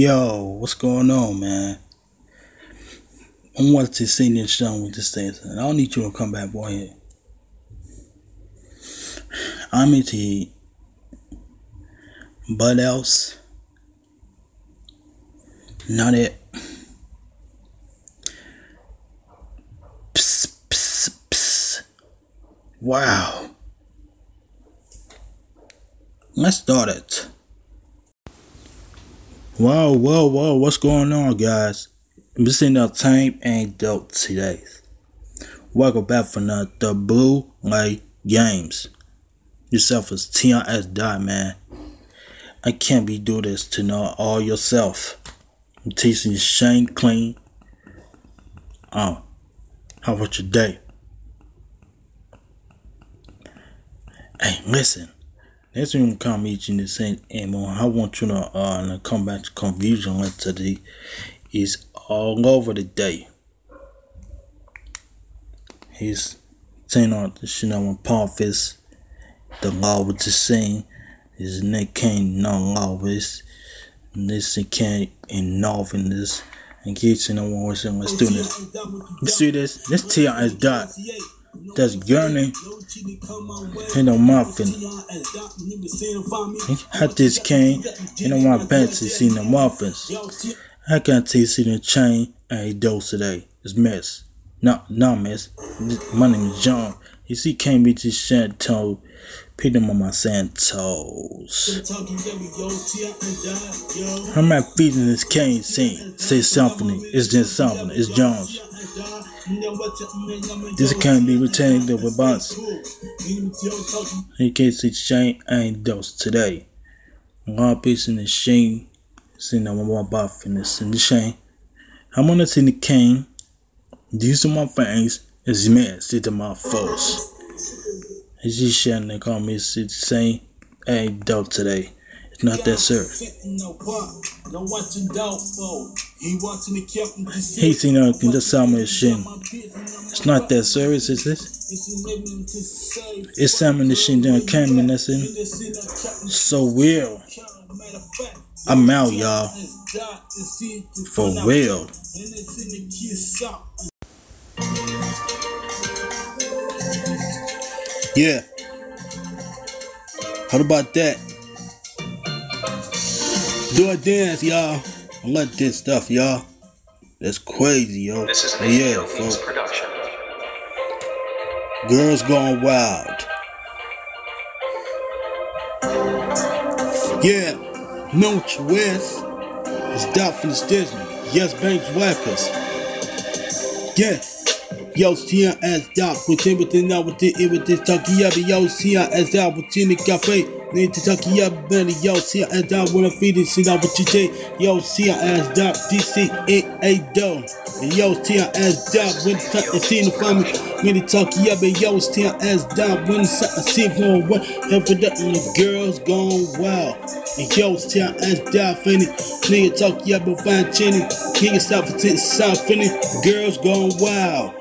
what's going on, man? I wanted to sing this song with this thing. I don't need you to come back, boy. Here. I'm into. But else, not it. Psst, psst, psst. Wow. Let's start it. Whoa, whoa, whoa, what's going on, guys? Just in the time and dope today. Welcome back for the, the Blue Light Games. Yourself is TRS Dot, man. I can't be do this to know all yourself. I'm teaching you shame clean. Oh, how about your day? Hey, listen. Next time you come in the same anymore, I want you to uh come back to confusion today is all over the day. He's saying all the shit on Parfis, the law with the same. His neck can't no law with this can't involve in this In case you don't want to watch this. You see this? This T.I.S. dot. That's yearning in the muffin. He had this cane and I want pants to see the muffins. I can't taste the chain and he dose today. It's mess. No, no mess. My name is John. You see, can't be just Chanto. Peter Mama Santos. I'm I feeding this cane saying? Say something. It's just something. It's Jones. This can't be retaining the response. In case Shane and dose today. One piece in the Shane. Seeing that one buff in the in the. I'm gonna see the cane. These are my things. It's me. See to my foes. Just sharing they call me it's the same hey dope today. Not that serious. Seen her can just tell me shit. It's not that serious, is this? It's something the shit that came in that's in. So real. I'm out, y'all. For real. Yeah. How about that? Do a dance, y'all. I like this stuff, y'all. That's crazy, yo. This is an yeah, folks. production. Girls Gone Wild. Yeah, Noach West is Dolphins Disney. Yes, Banks Wackers. Yeah. Yo, Tia as Doc, with him with the now with the with this Tucky Yabby, yo, Tia as Doc, with Tina Cafe, need to Tucky Yabby, Benny, yo, Tia as Doc, when I feed it, sit out with you, J, yo, Tia as Doc, DC, A, A, Do, yo, Tia as Doc, when the tuck is seen the family, when the Tucky Yabby, yo, Tia as Doc, when the something see for one, and for that, the girls gone wild. And yo, Tia as Doc, Finny, nigga talk Yabby, fine chinny, nigga stop for 10 South Finny, girls gone wild.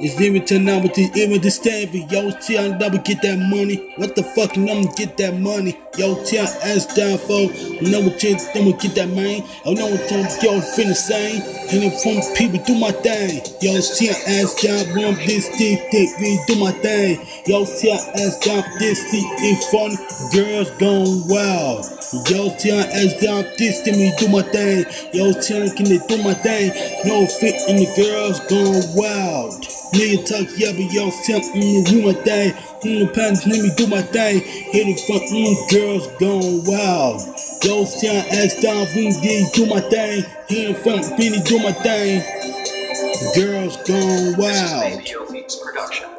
It's even to now with the even the stand Yo, T I double get that money. What the fuck and I'ma get that money. Yo, T I ass down for you then we get that man. I know what time yo finna say. And if from people do my thing. Yo, T I ass down, bump this thing, thick, we do my thing. Yo, T I ass down, this thing, it funny. Girls gone wild. Yo, T I ass down, this thing, me do my thing. Yo, T I can they do my thing. No fit in the girls gone wild. Nigga talk yabba, yo, simp, mm, do my thing. Mm, the pants, let me do my thing. Hit it front, mm, girls gone wild. Yo, sound ass down, mm, yeah, do my thing. Hit it front, Benny, do my thing. Girls gone wild. Beats production.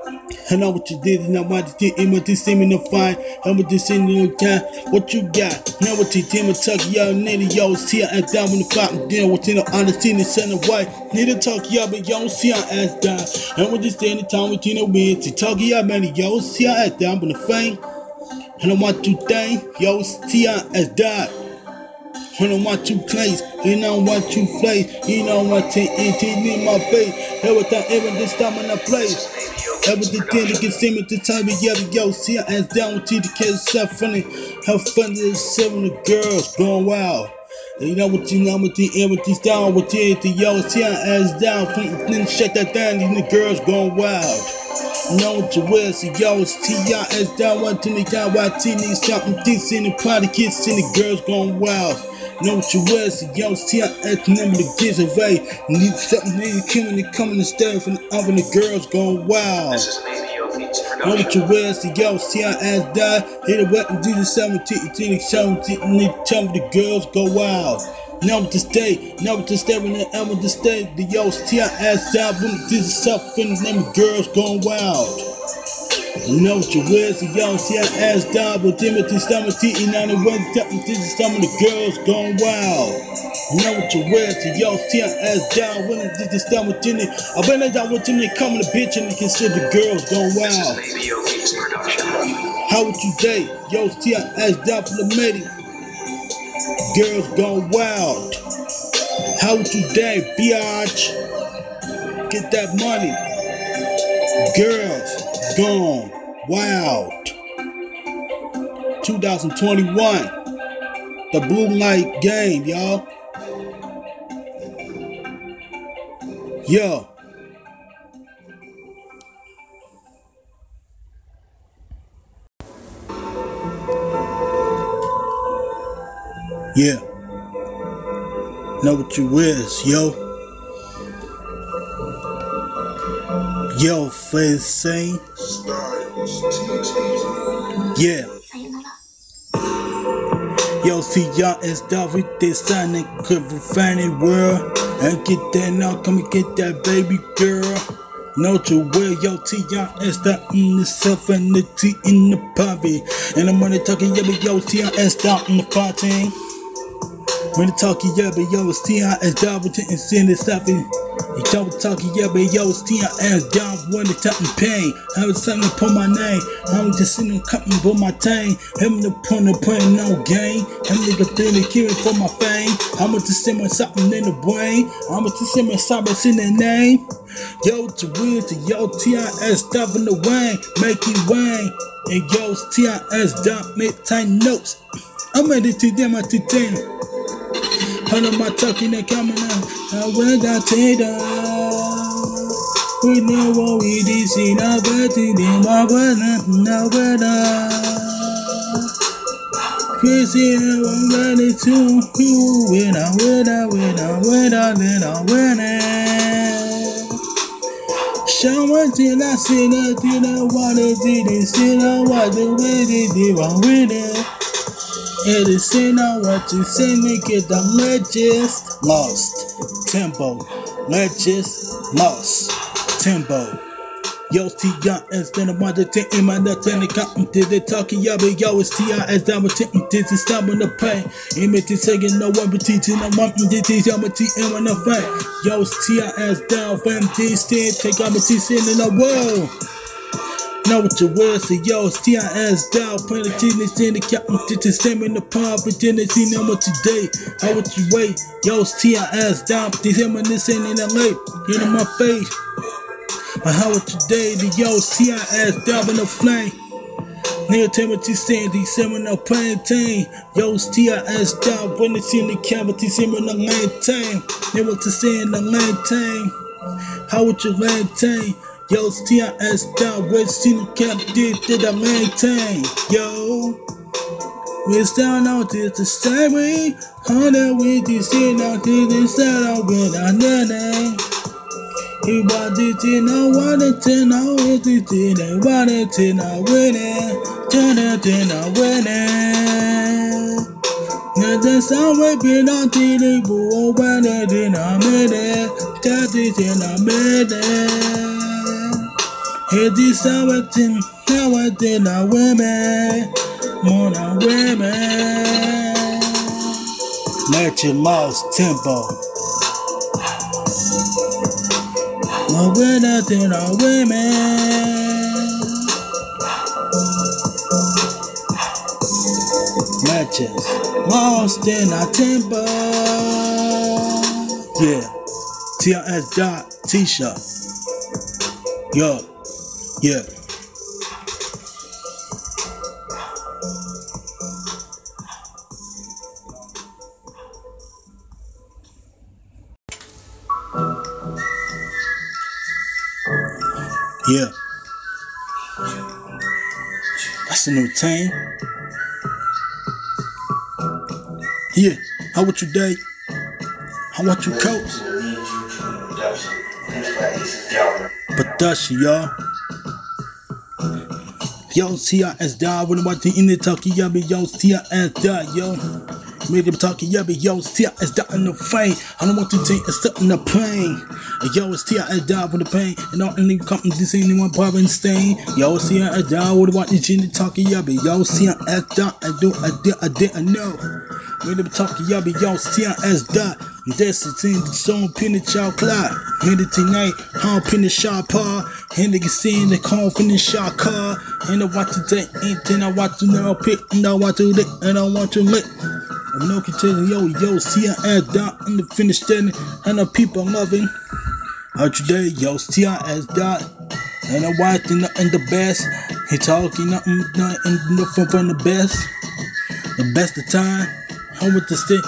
I know what you did, and I want to get in with this seeming to find. I'm with this in the kind. What you got? Now what you team of tuck, yo, nigga, yo, see I ass down when the fountain deal. What's in the honesty and center white. Need to talk, yo, but yo, see I ass down. And with this the time with you know win. To talk, yo, man, yo, see I ass down when the fame. And I want you to thank, yo, see I ass down. I don't want you place, you know what you place, you know what to in my face. Everything, every this time in a place. Everything to get see me to time, yeah, yo, see, I ass down with you to catch yourself funny. How fun is seven the girls going wild. You know what you know with the these down with the the yo, see, I ass down, then shut that down, these the girls going wild. You know what you will, so yo, it's T.I.S. down, one to the guy, YT, jumping deep in the party, kids and the girls going wild. Know what you so yo, it's T.I.S. number the kids away. Need something, nigga, coming and coming and staring from the oven, the girls going wild. This is an HBO Beats Know what you wear, so yo, see how ass die. Hit it wet and do the 17, 18, 17, nigga, tell me the girls go wild. What to stay, what to stay when they ever to stay. The yo, see how ass die when this is something, them girls going wild. You know what you wear, so yo, see how ass die, but Timothy, stomach, eating on the one, this is some of the girls going wild. You know what you wear, so yo, see how ass down, when this is stomach, in it. I bet they got what they coming to bitch and they consider the girls going wild. an HBO Beats production. How would you date? Yo, see, I asked down for the. Girls gone wild. How would you date, biatch? Get that money. Girls gone wild. 2021. The Blue Light game, y'all. Yo. Yeah. Know what you is, yo. Yo, saying. Yeah. Yo, see y'all is done with this signing could find it world. And get that now, come and get that baby girl. Know to where yo T y'all is the in the self and the T in the poverty. And I'm only talking yeah, but yo T is down in the party. When the talking yeah, but yo it's T is down with it and seeing this stuffing. You talking yeah, but yo it's T is down when the top in pain. I was something to put my name. I'm just sitting cutting for my thing. Him the point of playing no game. Him nigga thing to kill for my fame. I'm going to send my something in the brain. I'm going to send my something in the name. Yo to win to yo TIS stuff in the way, Make it wang. And yo TIS dot make tight notes. I'm ready to them at the. Hold on my talking and coming out. I went down to the we know what we did, see now, but in my brother, now, brother. Crazy, I'm ready to you. When I win, I win, I win, I win, I win. Show what till I see that, till I want it, till I see I want the way they did, I win it. Is I to say, make it the legends lost. Tempo, legends lost. Tempo. Yo, T.I. is been a mother in my nut and accountant did talking. Yo, but yo, it's T.I. as down with Tintin did it stopping the pain. Image saying no one but teaching no one DT's, I'm a T.M. on the fact. Yo, it's T.I. as down from D stand, take out my T in the world. Know what you will, so yo, it's T.I.S. down, playing the tennis in the captain, to stem in the pub, pretending to see them what today. How would you wait? Yo, it's T.I.S. down, this him and this in the late, get in my face. But how would today, the yo, T.I.S. down in the flame. Near Timothy Sandy, Seminole Plantain. Yo, T.I.S. down, when it's in the cavity, Seminole Maintain. They want to say in the maintain. How would you maintain? Yo, it's T.I.S. down, red senior cap did that I maintain. Yo, we're down out there the same way. Hundred with this in out there, this that I win on the name. He wanted to know, wanted to know, it is in it, wanted to know, winning, turn it in a winning. Now there's always been on the boo, when it in a minute, that is in a minute. It is our thing, now I did a women, more than women. Let your mouse tempo. More better than our women. Matches lost in our tempo. Yeah, TRS dot T-shirt. Yo, yeah. Yeah. That's a new team. Yeah. How about you, Dave? How about you, Coach? But that's y'all. Yo, CIS die when I'm watching in the talkie, be yo, CIS die, yo. Made them talking, be yo, CIS die in the fame. I don't want to take a step in the. And yo, it's CIS die with the pain. And all any company, this ain't anyone problem stain. Yo, CIS die with the watching in the talkie, be yo, CIS die, I do, I did, I didn't know. Made them talking, be yo, CIS die. That's it, in the song, pin it, y'all clock. It tonight, how the. And they can see in the confident shot car. And I watch today, and then I watch the now pick, and I watch to lick, and I want to lick. I'm no continue, yo, yo, see I add down in the finish standing, and the people loving. How today, yo, see I add dot. And I'm watching nothing the best. He talking nothing, nothing, nothing from the best. The best of time. How with the stick,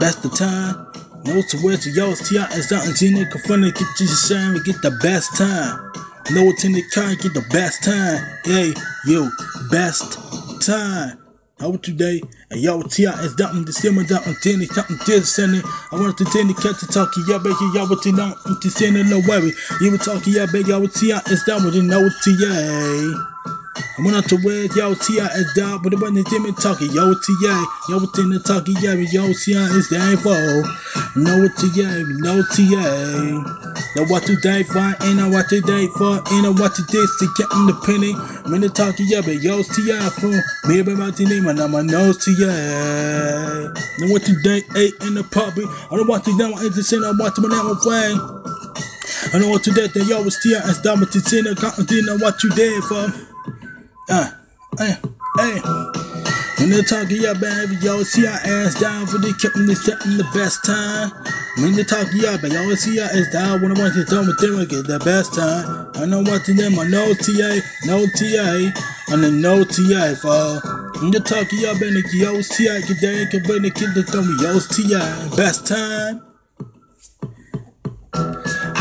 best of time. Know to where to yo, T.I. is out and Tina confronted, get your shine and get the best time. No in the car, get the best time. Hey, yo, best time. How today? And yo, T.I. is down in the cinema, down in Tina, something to send I want to tell the cat to talk, yeah, baby, y'all, what you know, to send no worry. You were talking, yeah, baby, y'all, T.I. is down with you know, T.I. I went out to where yo T.I. is down, but it wasn't Jimmy talking. Yo T.I. Yo what's in the talking, yeah, yo T.I. is the info. No T.I. No T.I. Now what today for, ain't I what today for, ain't I what today to get independent. When the talking, yeah, but yo T.I. from me about the name, and I'm a no T.I. Now what today, eight in the puppy. I don't want to know, I'm interested, I want to know my. I know what to do, then yo, it's T.I. is down with the dinner, can't dinner, what you did for. Uh, hey, hey. When they talking about baby, y'all see our ass down for the kept me setting the best time. When they talking about y'all see our ass down when I want to done with them, get the best time. I know what to them, I know TA, no TA, and then no TA for. When they talking about baby, yo see I get there, can bring the kid to tell me yo TA, best time.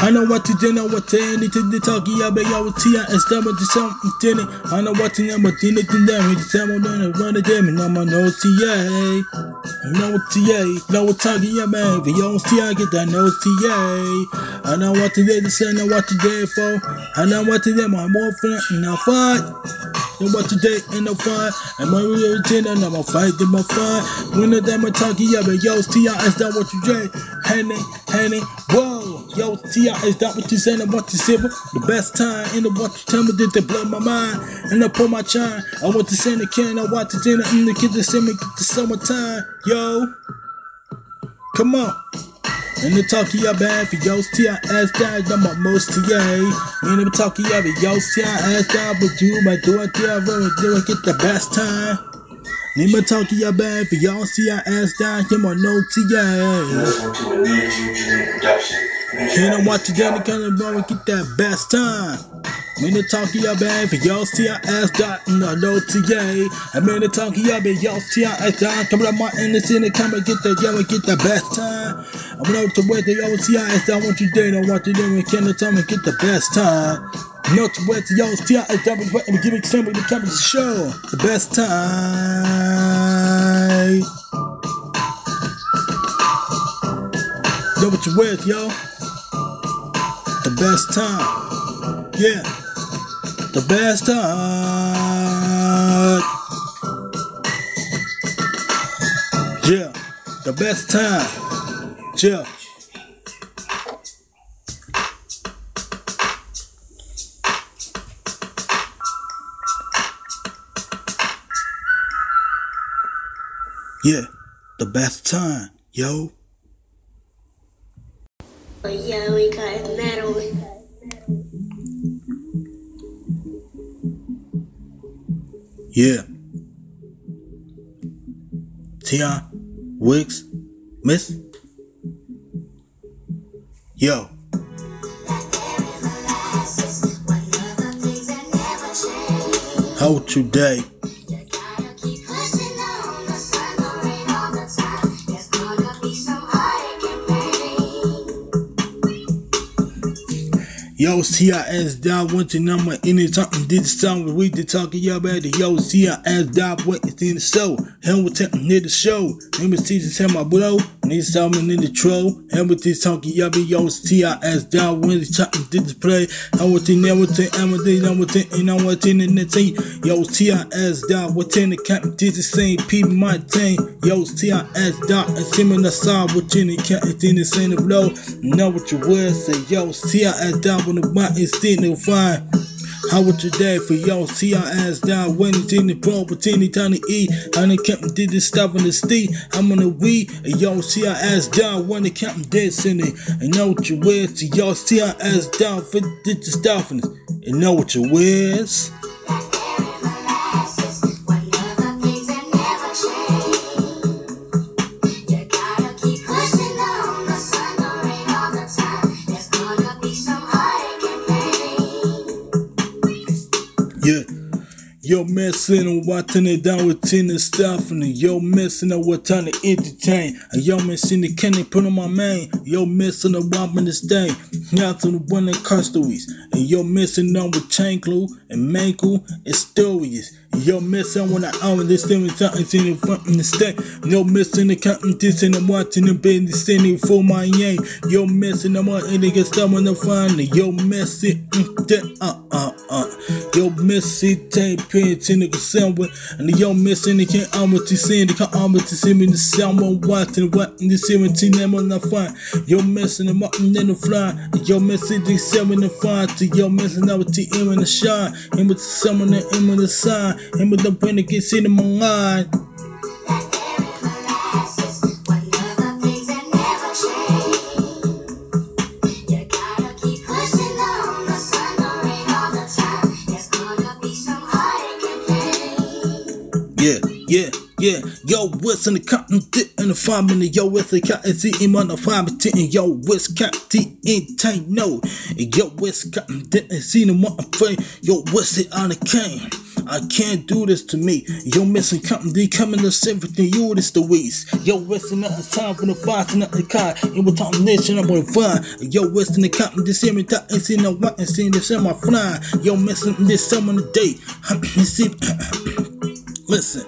I know what to do, know what to anything to talk yeah, but y'all with T.I. and stuff with the something to. I know what to know, but can damn it. Tell me, don't run the damn it. I'm a no T.A. No T.A. No what talking, yeah, man. If you don't T.I., get that no T.A. I know what to do, to say, know what to do for. I know what to do, my more friend, and I fight. And what today ain't no fun. And my real routine, and I'm a fight in my fun. When the damn talking, yeah, but yo, T.I. is that what you say? Henny, Henny, whoa. Yo, T.I. is that what you saying? What you say? The best time in the what you tell me did they blow my mind. And I pull my chime. I want to send a can, I want to dinner, and the to send me the summertime. Yo, come on. And the talkie ya bad for yo T.I. ass down, I'm a most TA. And talkie ya be yo T.I. ass down, but you my do it, T.I. really do it, get the best time. Need my talkie ya bad for y'all see T.I. ass down, him on no T.I. Listen to a new Juju production. Can I watch the Danny of bro and get that best time? When the talkie bad for y'all see I ass dot no no TA. I mean the talkie ya be y'all see I ass down. Come on my in the city, come and get that yo and get the best time. I'm out to where the yo see I ass down what you did and want you do and can the time me get the best time. Not to where the yo see I ass down and give me somebody to come to the show. The best time. Know what you with, yo? Best time. Yeah. The best time. Yeah. The best time. Yeah. Yeah. The best time, yo. Oh yeah, we got metal. Yeah. Tia, Wicks, Miss. Yo. How today? Yo, CIS down went to number did the song we the talking y'all about the yo CIS down went in the show. Hamilton near the show. Name is teacher tell my bro. Need something in the troll. Hamilton talking y'all be yo CIS down when the talking did the play. Hamilton Hamilton Hamilton Hamilton and I'm watching in the team. Yo CIS down within the captain did the same people my team. Yo CIS down and similar side within the captain in the same blow. Know what you will say yo CIS down when the still fine. How was your day for y'all? See our ass down when it's in the pro, pretending time to eat. And the captain did this stuff in the steed. I'm on the weed, and y'all see our ass down when the captain dead sending. And know what you wear, so y'all see our ass down for did the stuff in it. And know what you wears. Yo, messing and watching it down with Tina and yo, messing up what time to entertain. And yo, messing the candy put on my main. Yo, messing the woman this day. Now to the one that custodies. And yo, messing on with chain glue and mankle and stories. Yo, messing when I own this thing with something in the front in the state. No missing the counting this and I'm watching the baby standing for my aim. Yo, messing I'm on and they get someone to find it. Yo, mm, uh, uh, uh. Yo, messing, tape, pants in the somewhere. And yo, messing, they can't armor to see, they can't armor to see me the someone watching what in the 17 them on the fine. Yo, messing them up and then the fly. Yo, messing, they seven the five to yo, messing out with the M in the shine. Him with the someone that M in the sign. Him with the that gets in my mind. Yeah, yeah, yeah. Yo, what's in the cotton dick in the farm minute? Yo, what's the cotton tea in the farm and yo, what's cotton in tank? No, yo, what's cotton dick and see the one frame? Yo, what's it on the cane? I can't do this to me. Yo, missing D coming to everything. You this the waste. Yo, wasting nothing time for the fight nothing kind. And we're talking this and I'm gonna find. Yo, wasting the cotton this every time and seeing the white and seeing this in my flying. Yo, missing this summer the day. Listen,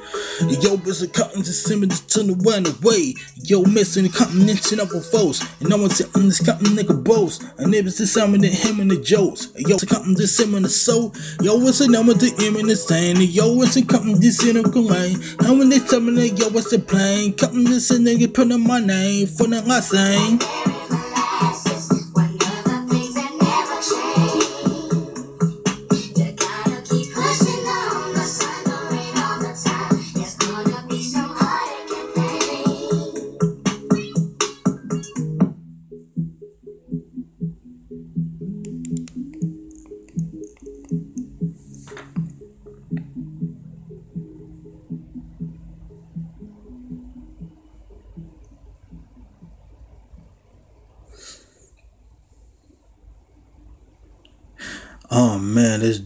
yo, busy cutting to simmer this turn the one away. Yo, missing the continental up with foes. And no one's on this cotton nigga boast. And it was the summon him and the jokes. Yo, to cotton this sim in the soul. Yo, it's a number to him in the sand. Yo, it's a cotton this in a way. And when they tell me that, yo, what's the plane? Cotton and nigga put on my name for the I sing.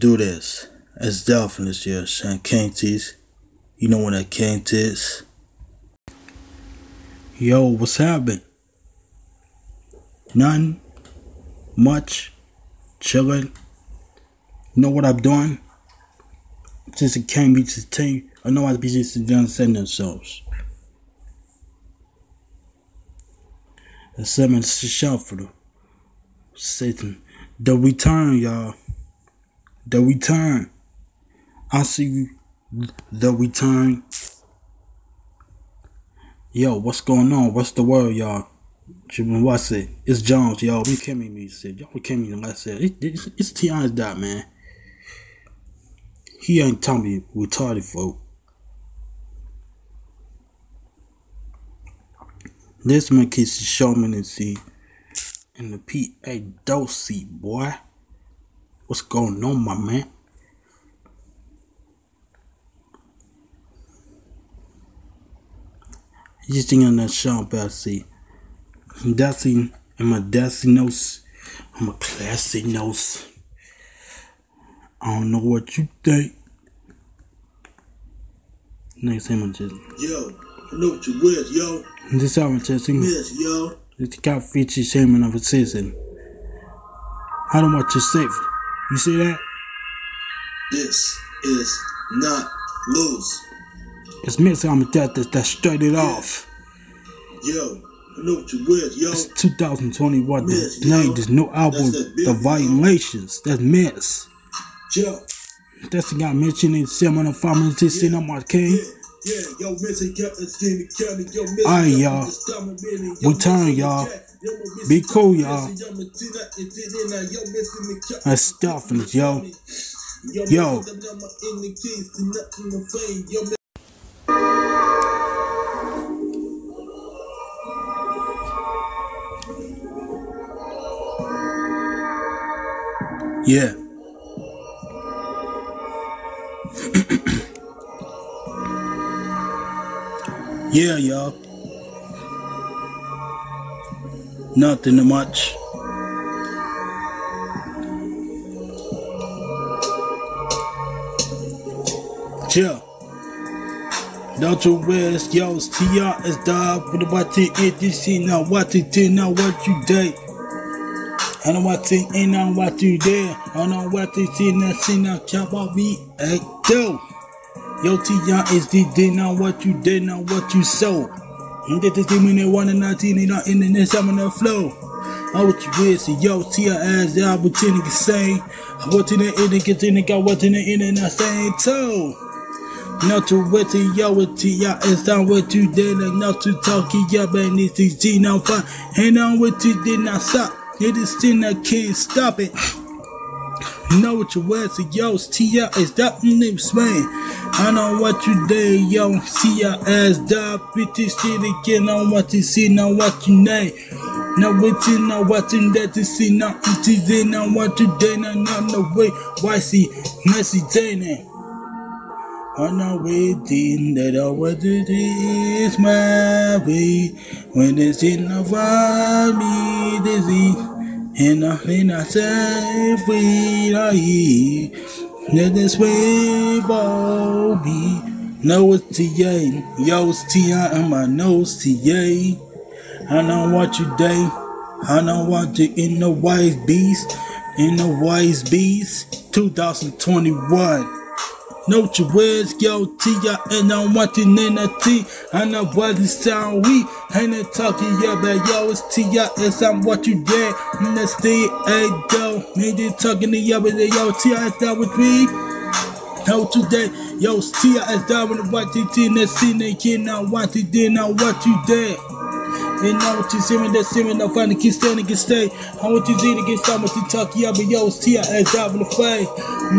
Do this. It's Dolphin this year, Sean. You know what that Kent is. Yo, what's happening? None. Much. Chilling. You know what I'm doing? Since it came to the team, I know I'd be just done setting themselves. And seven shuffle. Satan. The return, y'all. The return. I see the return. Yo, what's going on? What's the word, y'all? Jimmy, what's it? It's Jones, y'all. We came in me said. Y'all came in I said. It, it, it's T.I.'s dot, man. He ain't me retarded folk. This man keeps showing to see in the P.A. Dosey, boy. What's going on, my man? You just think on that Sean Bassey. Dassy and my Dassy notes. I'm a classy nose. I don't know what you think. Next time I'm just Yo, I know what you with, yo. this album just sing Yes, yo. it's got feature shaming of a season. I don't want you safe. You see that? This is not loose. It's Miss Album that that, that straight it off. Yo, I know what you with, yo. It's 2021. Miss, The name there's no album. That's that big The violations. That's Miss. Yo, That's the guy mentioned in of Farming to on my yeah, yeah, yo, missing Captain Steamy County, yo, Aye, Captain y'all. Stomach Billy, yo, We turn, y'all. The cat, yo, missing Be cool, y'all. missing, yo, missing that, it's in there, yo, missing the That's stuffing yo. Yo, Yo. missing them, Nothing much. Yeah. Don't you rest, yo, TR is dog. What you eat this shit now, what you did now, what you did. I know what you ain't now, what you did. I know what you see now, see now, chop off me, hey, yo. Yo, TR is the did now, what you did now, what you sold. And this thing when they want to 19, they not in the next time on the flow. I you with, yo, TR ass down, but you niggas say. I want to the end, get in the guy, what in the end, and I say, too. Not to wait till yo with ya it's not what you did and not to talk ya and this is G now fine and on what you did not stop. It is still I can't stop it. Know what you wear to yo Tia is that name's man. I know what you did, yo. See ya ass die, bitch shit again on what you see, now what you name. Now what you know what you that to see now it is in now what you did now not no way. Why see messy Jane on our waiting that I was it is my way when it's in the me dizzy and nothing I say free I eat let this way for me know it's TA yo it's T.I. and my nose TA I know what you day. I know what you in the wise beast. In the wise beast. 2021 no your words, yo, Tia, and T. I know what it sound weak. Ain't it talking, yeah, but yo, it's Tia, it's I'm what you did. And the hey, yo, me just talking to yo, but yo, Tia, is that with me? How today, yo, Tia, is that with what you did, and see, kid, now what you did, now what you did. And now what you see me, that see me, now find the kid standing, can stay. I want you see to get you to talk, yeah, but yo, it's Tia, is that the fight.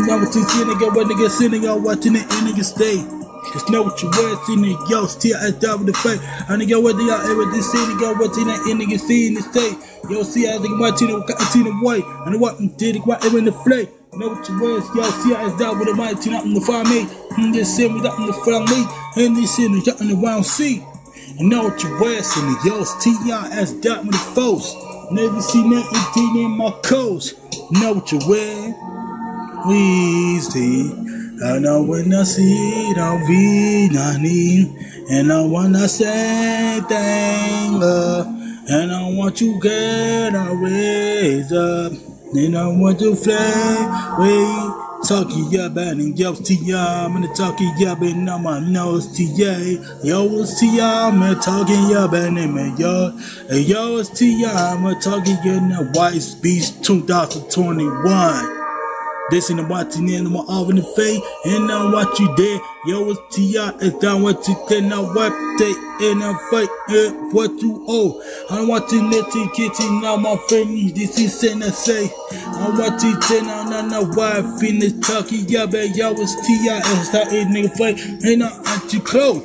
Now what you see, nigga, what nigga sitting, y'all watching it, and nigga stay. Just know what you wear, see nigga, yo, still down with the fight. I nigga, what they are ever this city, nigga, what they not in nigga see in the state. Yo, see, I think my team, I see the white, and what did it, ever in the flake. Know what you wear, yo, see, I down with the mighty, up in the fire. And this shit, we up in the front, mate. And this we up in the round C. And know what you wear, see nigga, yo, T.I.S. down with the foes. Never see nothing in my coast. Know what you wear easy. And I know when I see it, I'll be. And I wanna say thank. And I want uh, to get a raise up. And I want to fly away. Talking yeah, and yo, T.I. I'm gonna talking yeah, and on my nose, T.A. Yo, it's T.I. I'm gonna talking yeah, and yo. Hey, yo, it's T.I. I'm gonna talking yeah, now, White Beach 2021. This ain't about you in my in the face, and now what you did. Yo, it's T.I. It's down what you did, now what they in a fight, it what you owe. I want to let you get you now, my friend. This is saying I say. I want to now, now, now, why I finish talking, yeah, but yo, it's T.I. It's that nigga fight, and I want you close.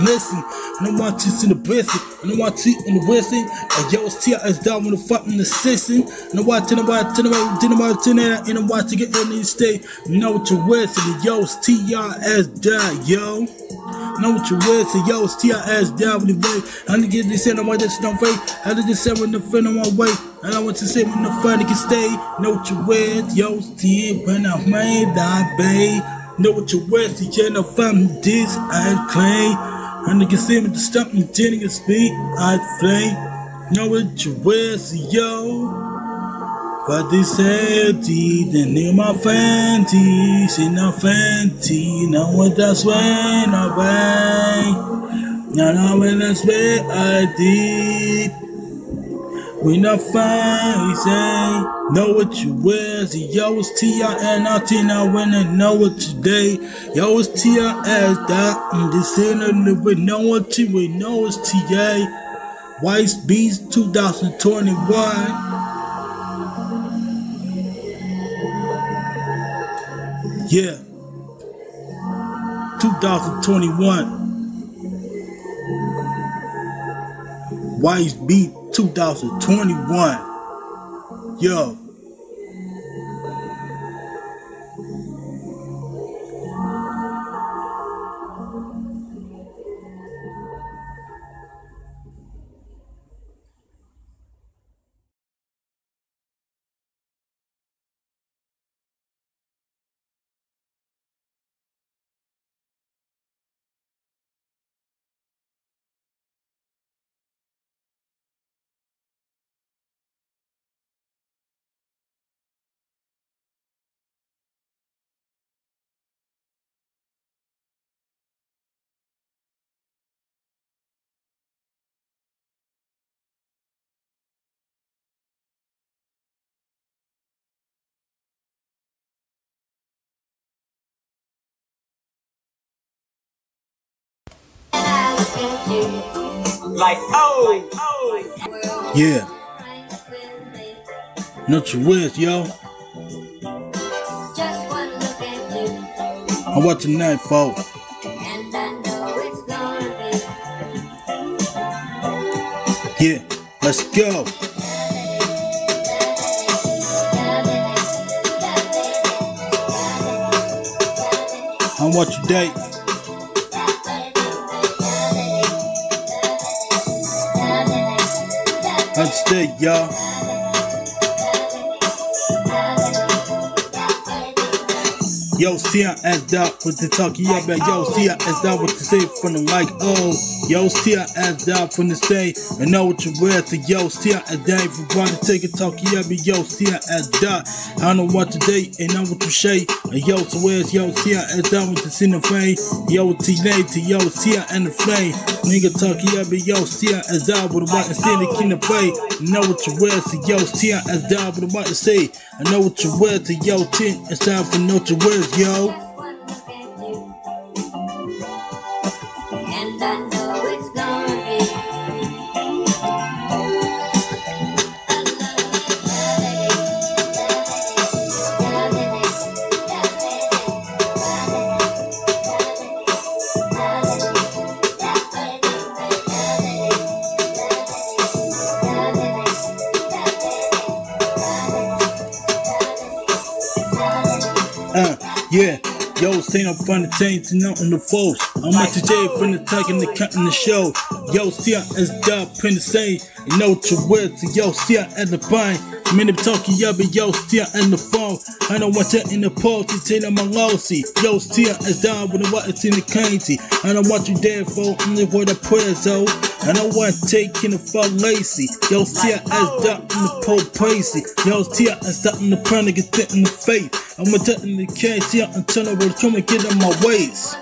Listen, and I want you to the blessing, and I want you in the blessing. And yo, it's T.I. It's down with the fucking assisting. And I want to know about, to know about, to know about, to know and I want to get in the state. Know what you're with, and yo, it's T.I. It's down, yo. Know what you with, so yo, it's T.I.S. down with the way. I need to get this in on my this no way. I did this when the friend on my way. And I want to say when the friend can stay. Know what you with, yo, it's T.I. when I made that bay. Know what you with, so you know from this I claim. And you can see me to stop me getting a speed, I flame. Know what you so yo. But they said the name of Fenty, she no Fenty, now what that's when I buy. Now now when that's where I did. We not fine, say, know what you wear. See, yo, it's T.I. and I Tina when I know what today. Yo, it's T.I. as that. I'm just saying it with no one to we know it's T.A. White Beast 2021. Yeah. 2021. White Beat 2021. Yo. Like, oh, oh. Yeah. Not your words, yo. I'm watching folks. Yeah, let's go. I'm watching date. Understood, y'all. Yo, see I asked out with the talkie up and yo, see I asked out with the say from the like, oh, yo, I asked out from the stay and know what you wear to yo, see I asked out if you want to take a talkie up and yo, I asked out. I know what to date and know what to say. And yo, so where's yo, I asked out with the sin of fame, yo, teenage to yo, I and the flame. Nigga talkie up and yo, I asked out with a white and see the king of play. Know what you wear to yo, I asked out with a white and say. I know what you wear to yo, tin. It's time for know what you wears, yo. Yo, saying I'm the chain to nothing the foes. I'm the J from the tag and the cut in the show. Yo, see I as job in the same. You know what you wear to yo, see I at the bind. Many talking yo, but yo, I in the phone. I don't want that in the party, tell my lossy. Yo, see I as down with the it's in the county. I don't want you there for only what I pray so. I don't want taking the fuck lazy. Yo, see I as down in the pole pacey. Yo, see I as down in the prana get that in the face. I'm tell in the case, see I until I will and get in my ways.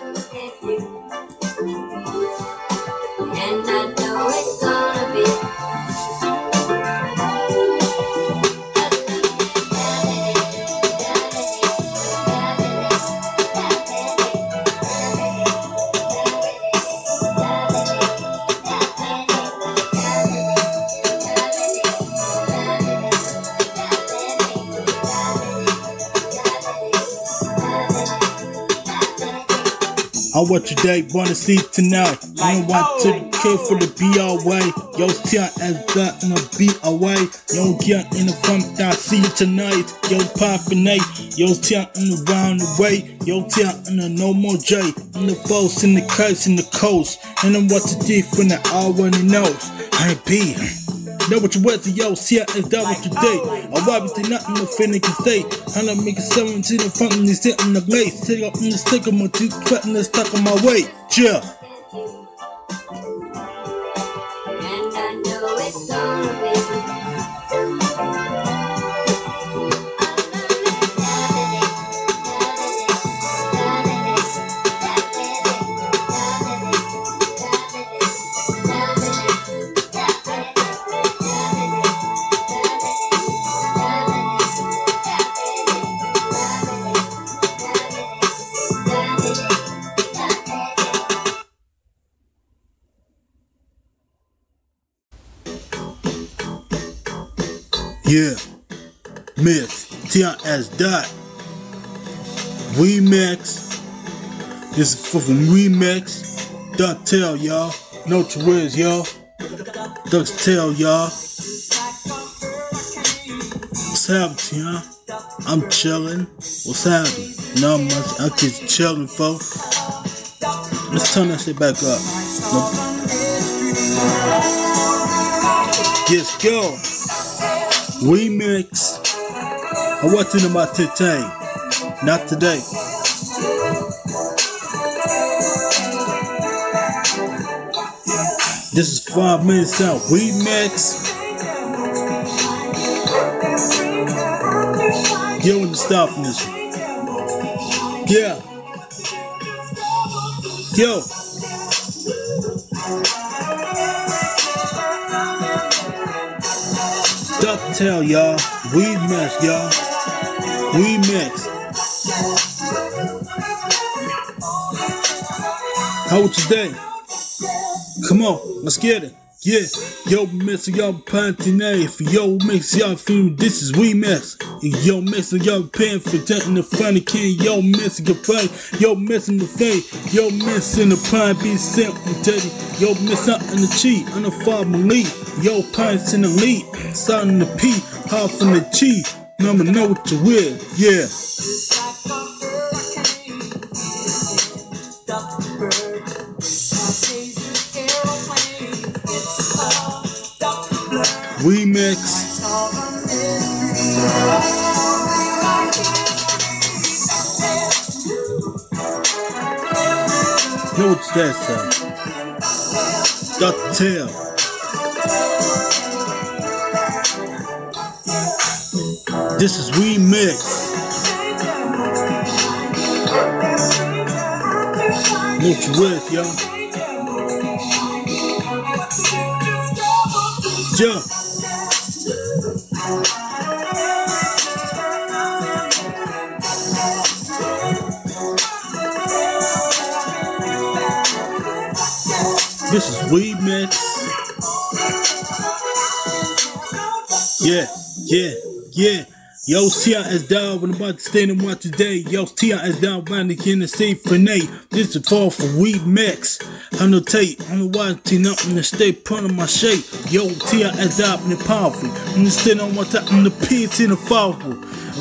I want you day, wanna see tonight. I don't want to oh. kill for the be away. Yo, see as that in a be away. Yo, get in the front, I see you tonight. Yo, for. Yo, I in the round the way. Yo, see I in the no more J. In the boats, in the kites, in the coast. And I'm what to do from the all when he knows. I ain't be. Know what you wear to yo, see I is that what you did. I wipe it nothing no finna can. And I make it seven to the front and they sit in the lace. Take up in the stick of my teeth, cutting the stuck on my way. Chill. Yeah. Mix. T.I.S. dot. Remix. This is fucking remix. Duck tail, y'all. No words, y'all. Duck's tail, y'all. What's happening, huh? I'm chilling. What's happening? Not much. I'm just chilling, folks. Let's turn that shit back up. Yes, go. Remix. I know about today. Not today. This is five minutes out. Remix. Yo, in the this. Yeah. Yo. Ducktail, y'all. Remix, y'all. We mix. How was your day? Come on, let's get it. Yeah, yo, mix y'all pantinay. For yo, mix y'all feel this is we mess. And yo, mix y'all pen for taking the funny king. Yo, missing the fight. Yo, missing the fate. Yo, missing the pine be sent from Teddy. Yo, miss out in the cheat. On the five lead. Yo, pints in the lead. In the P. Half in the chi. Number know what you with. Yeah. Know what's that sound? Tail. This is Remix. What you with? Jump. This is Weed Mix. Yeah, yeah, yeah. Yo, TIS down when I'm about to stand and watch today. Yo, TIS down round the for Nate. This is fall for Weed Mix. Annotate, I'm watching up in the state put on my shape. Yo, TIS down in the powerful. I'm stand on one time in the pits in the powerful.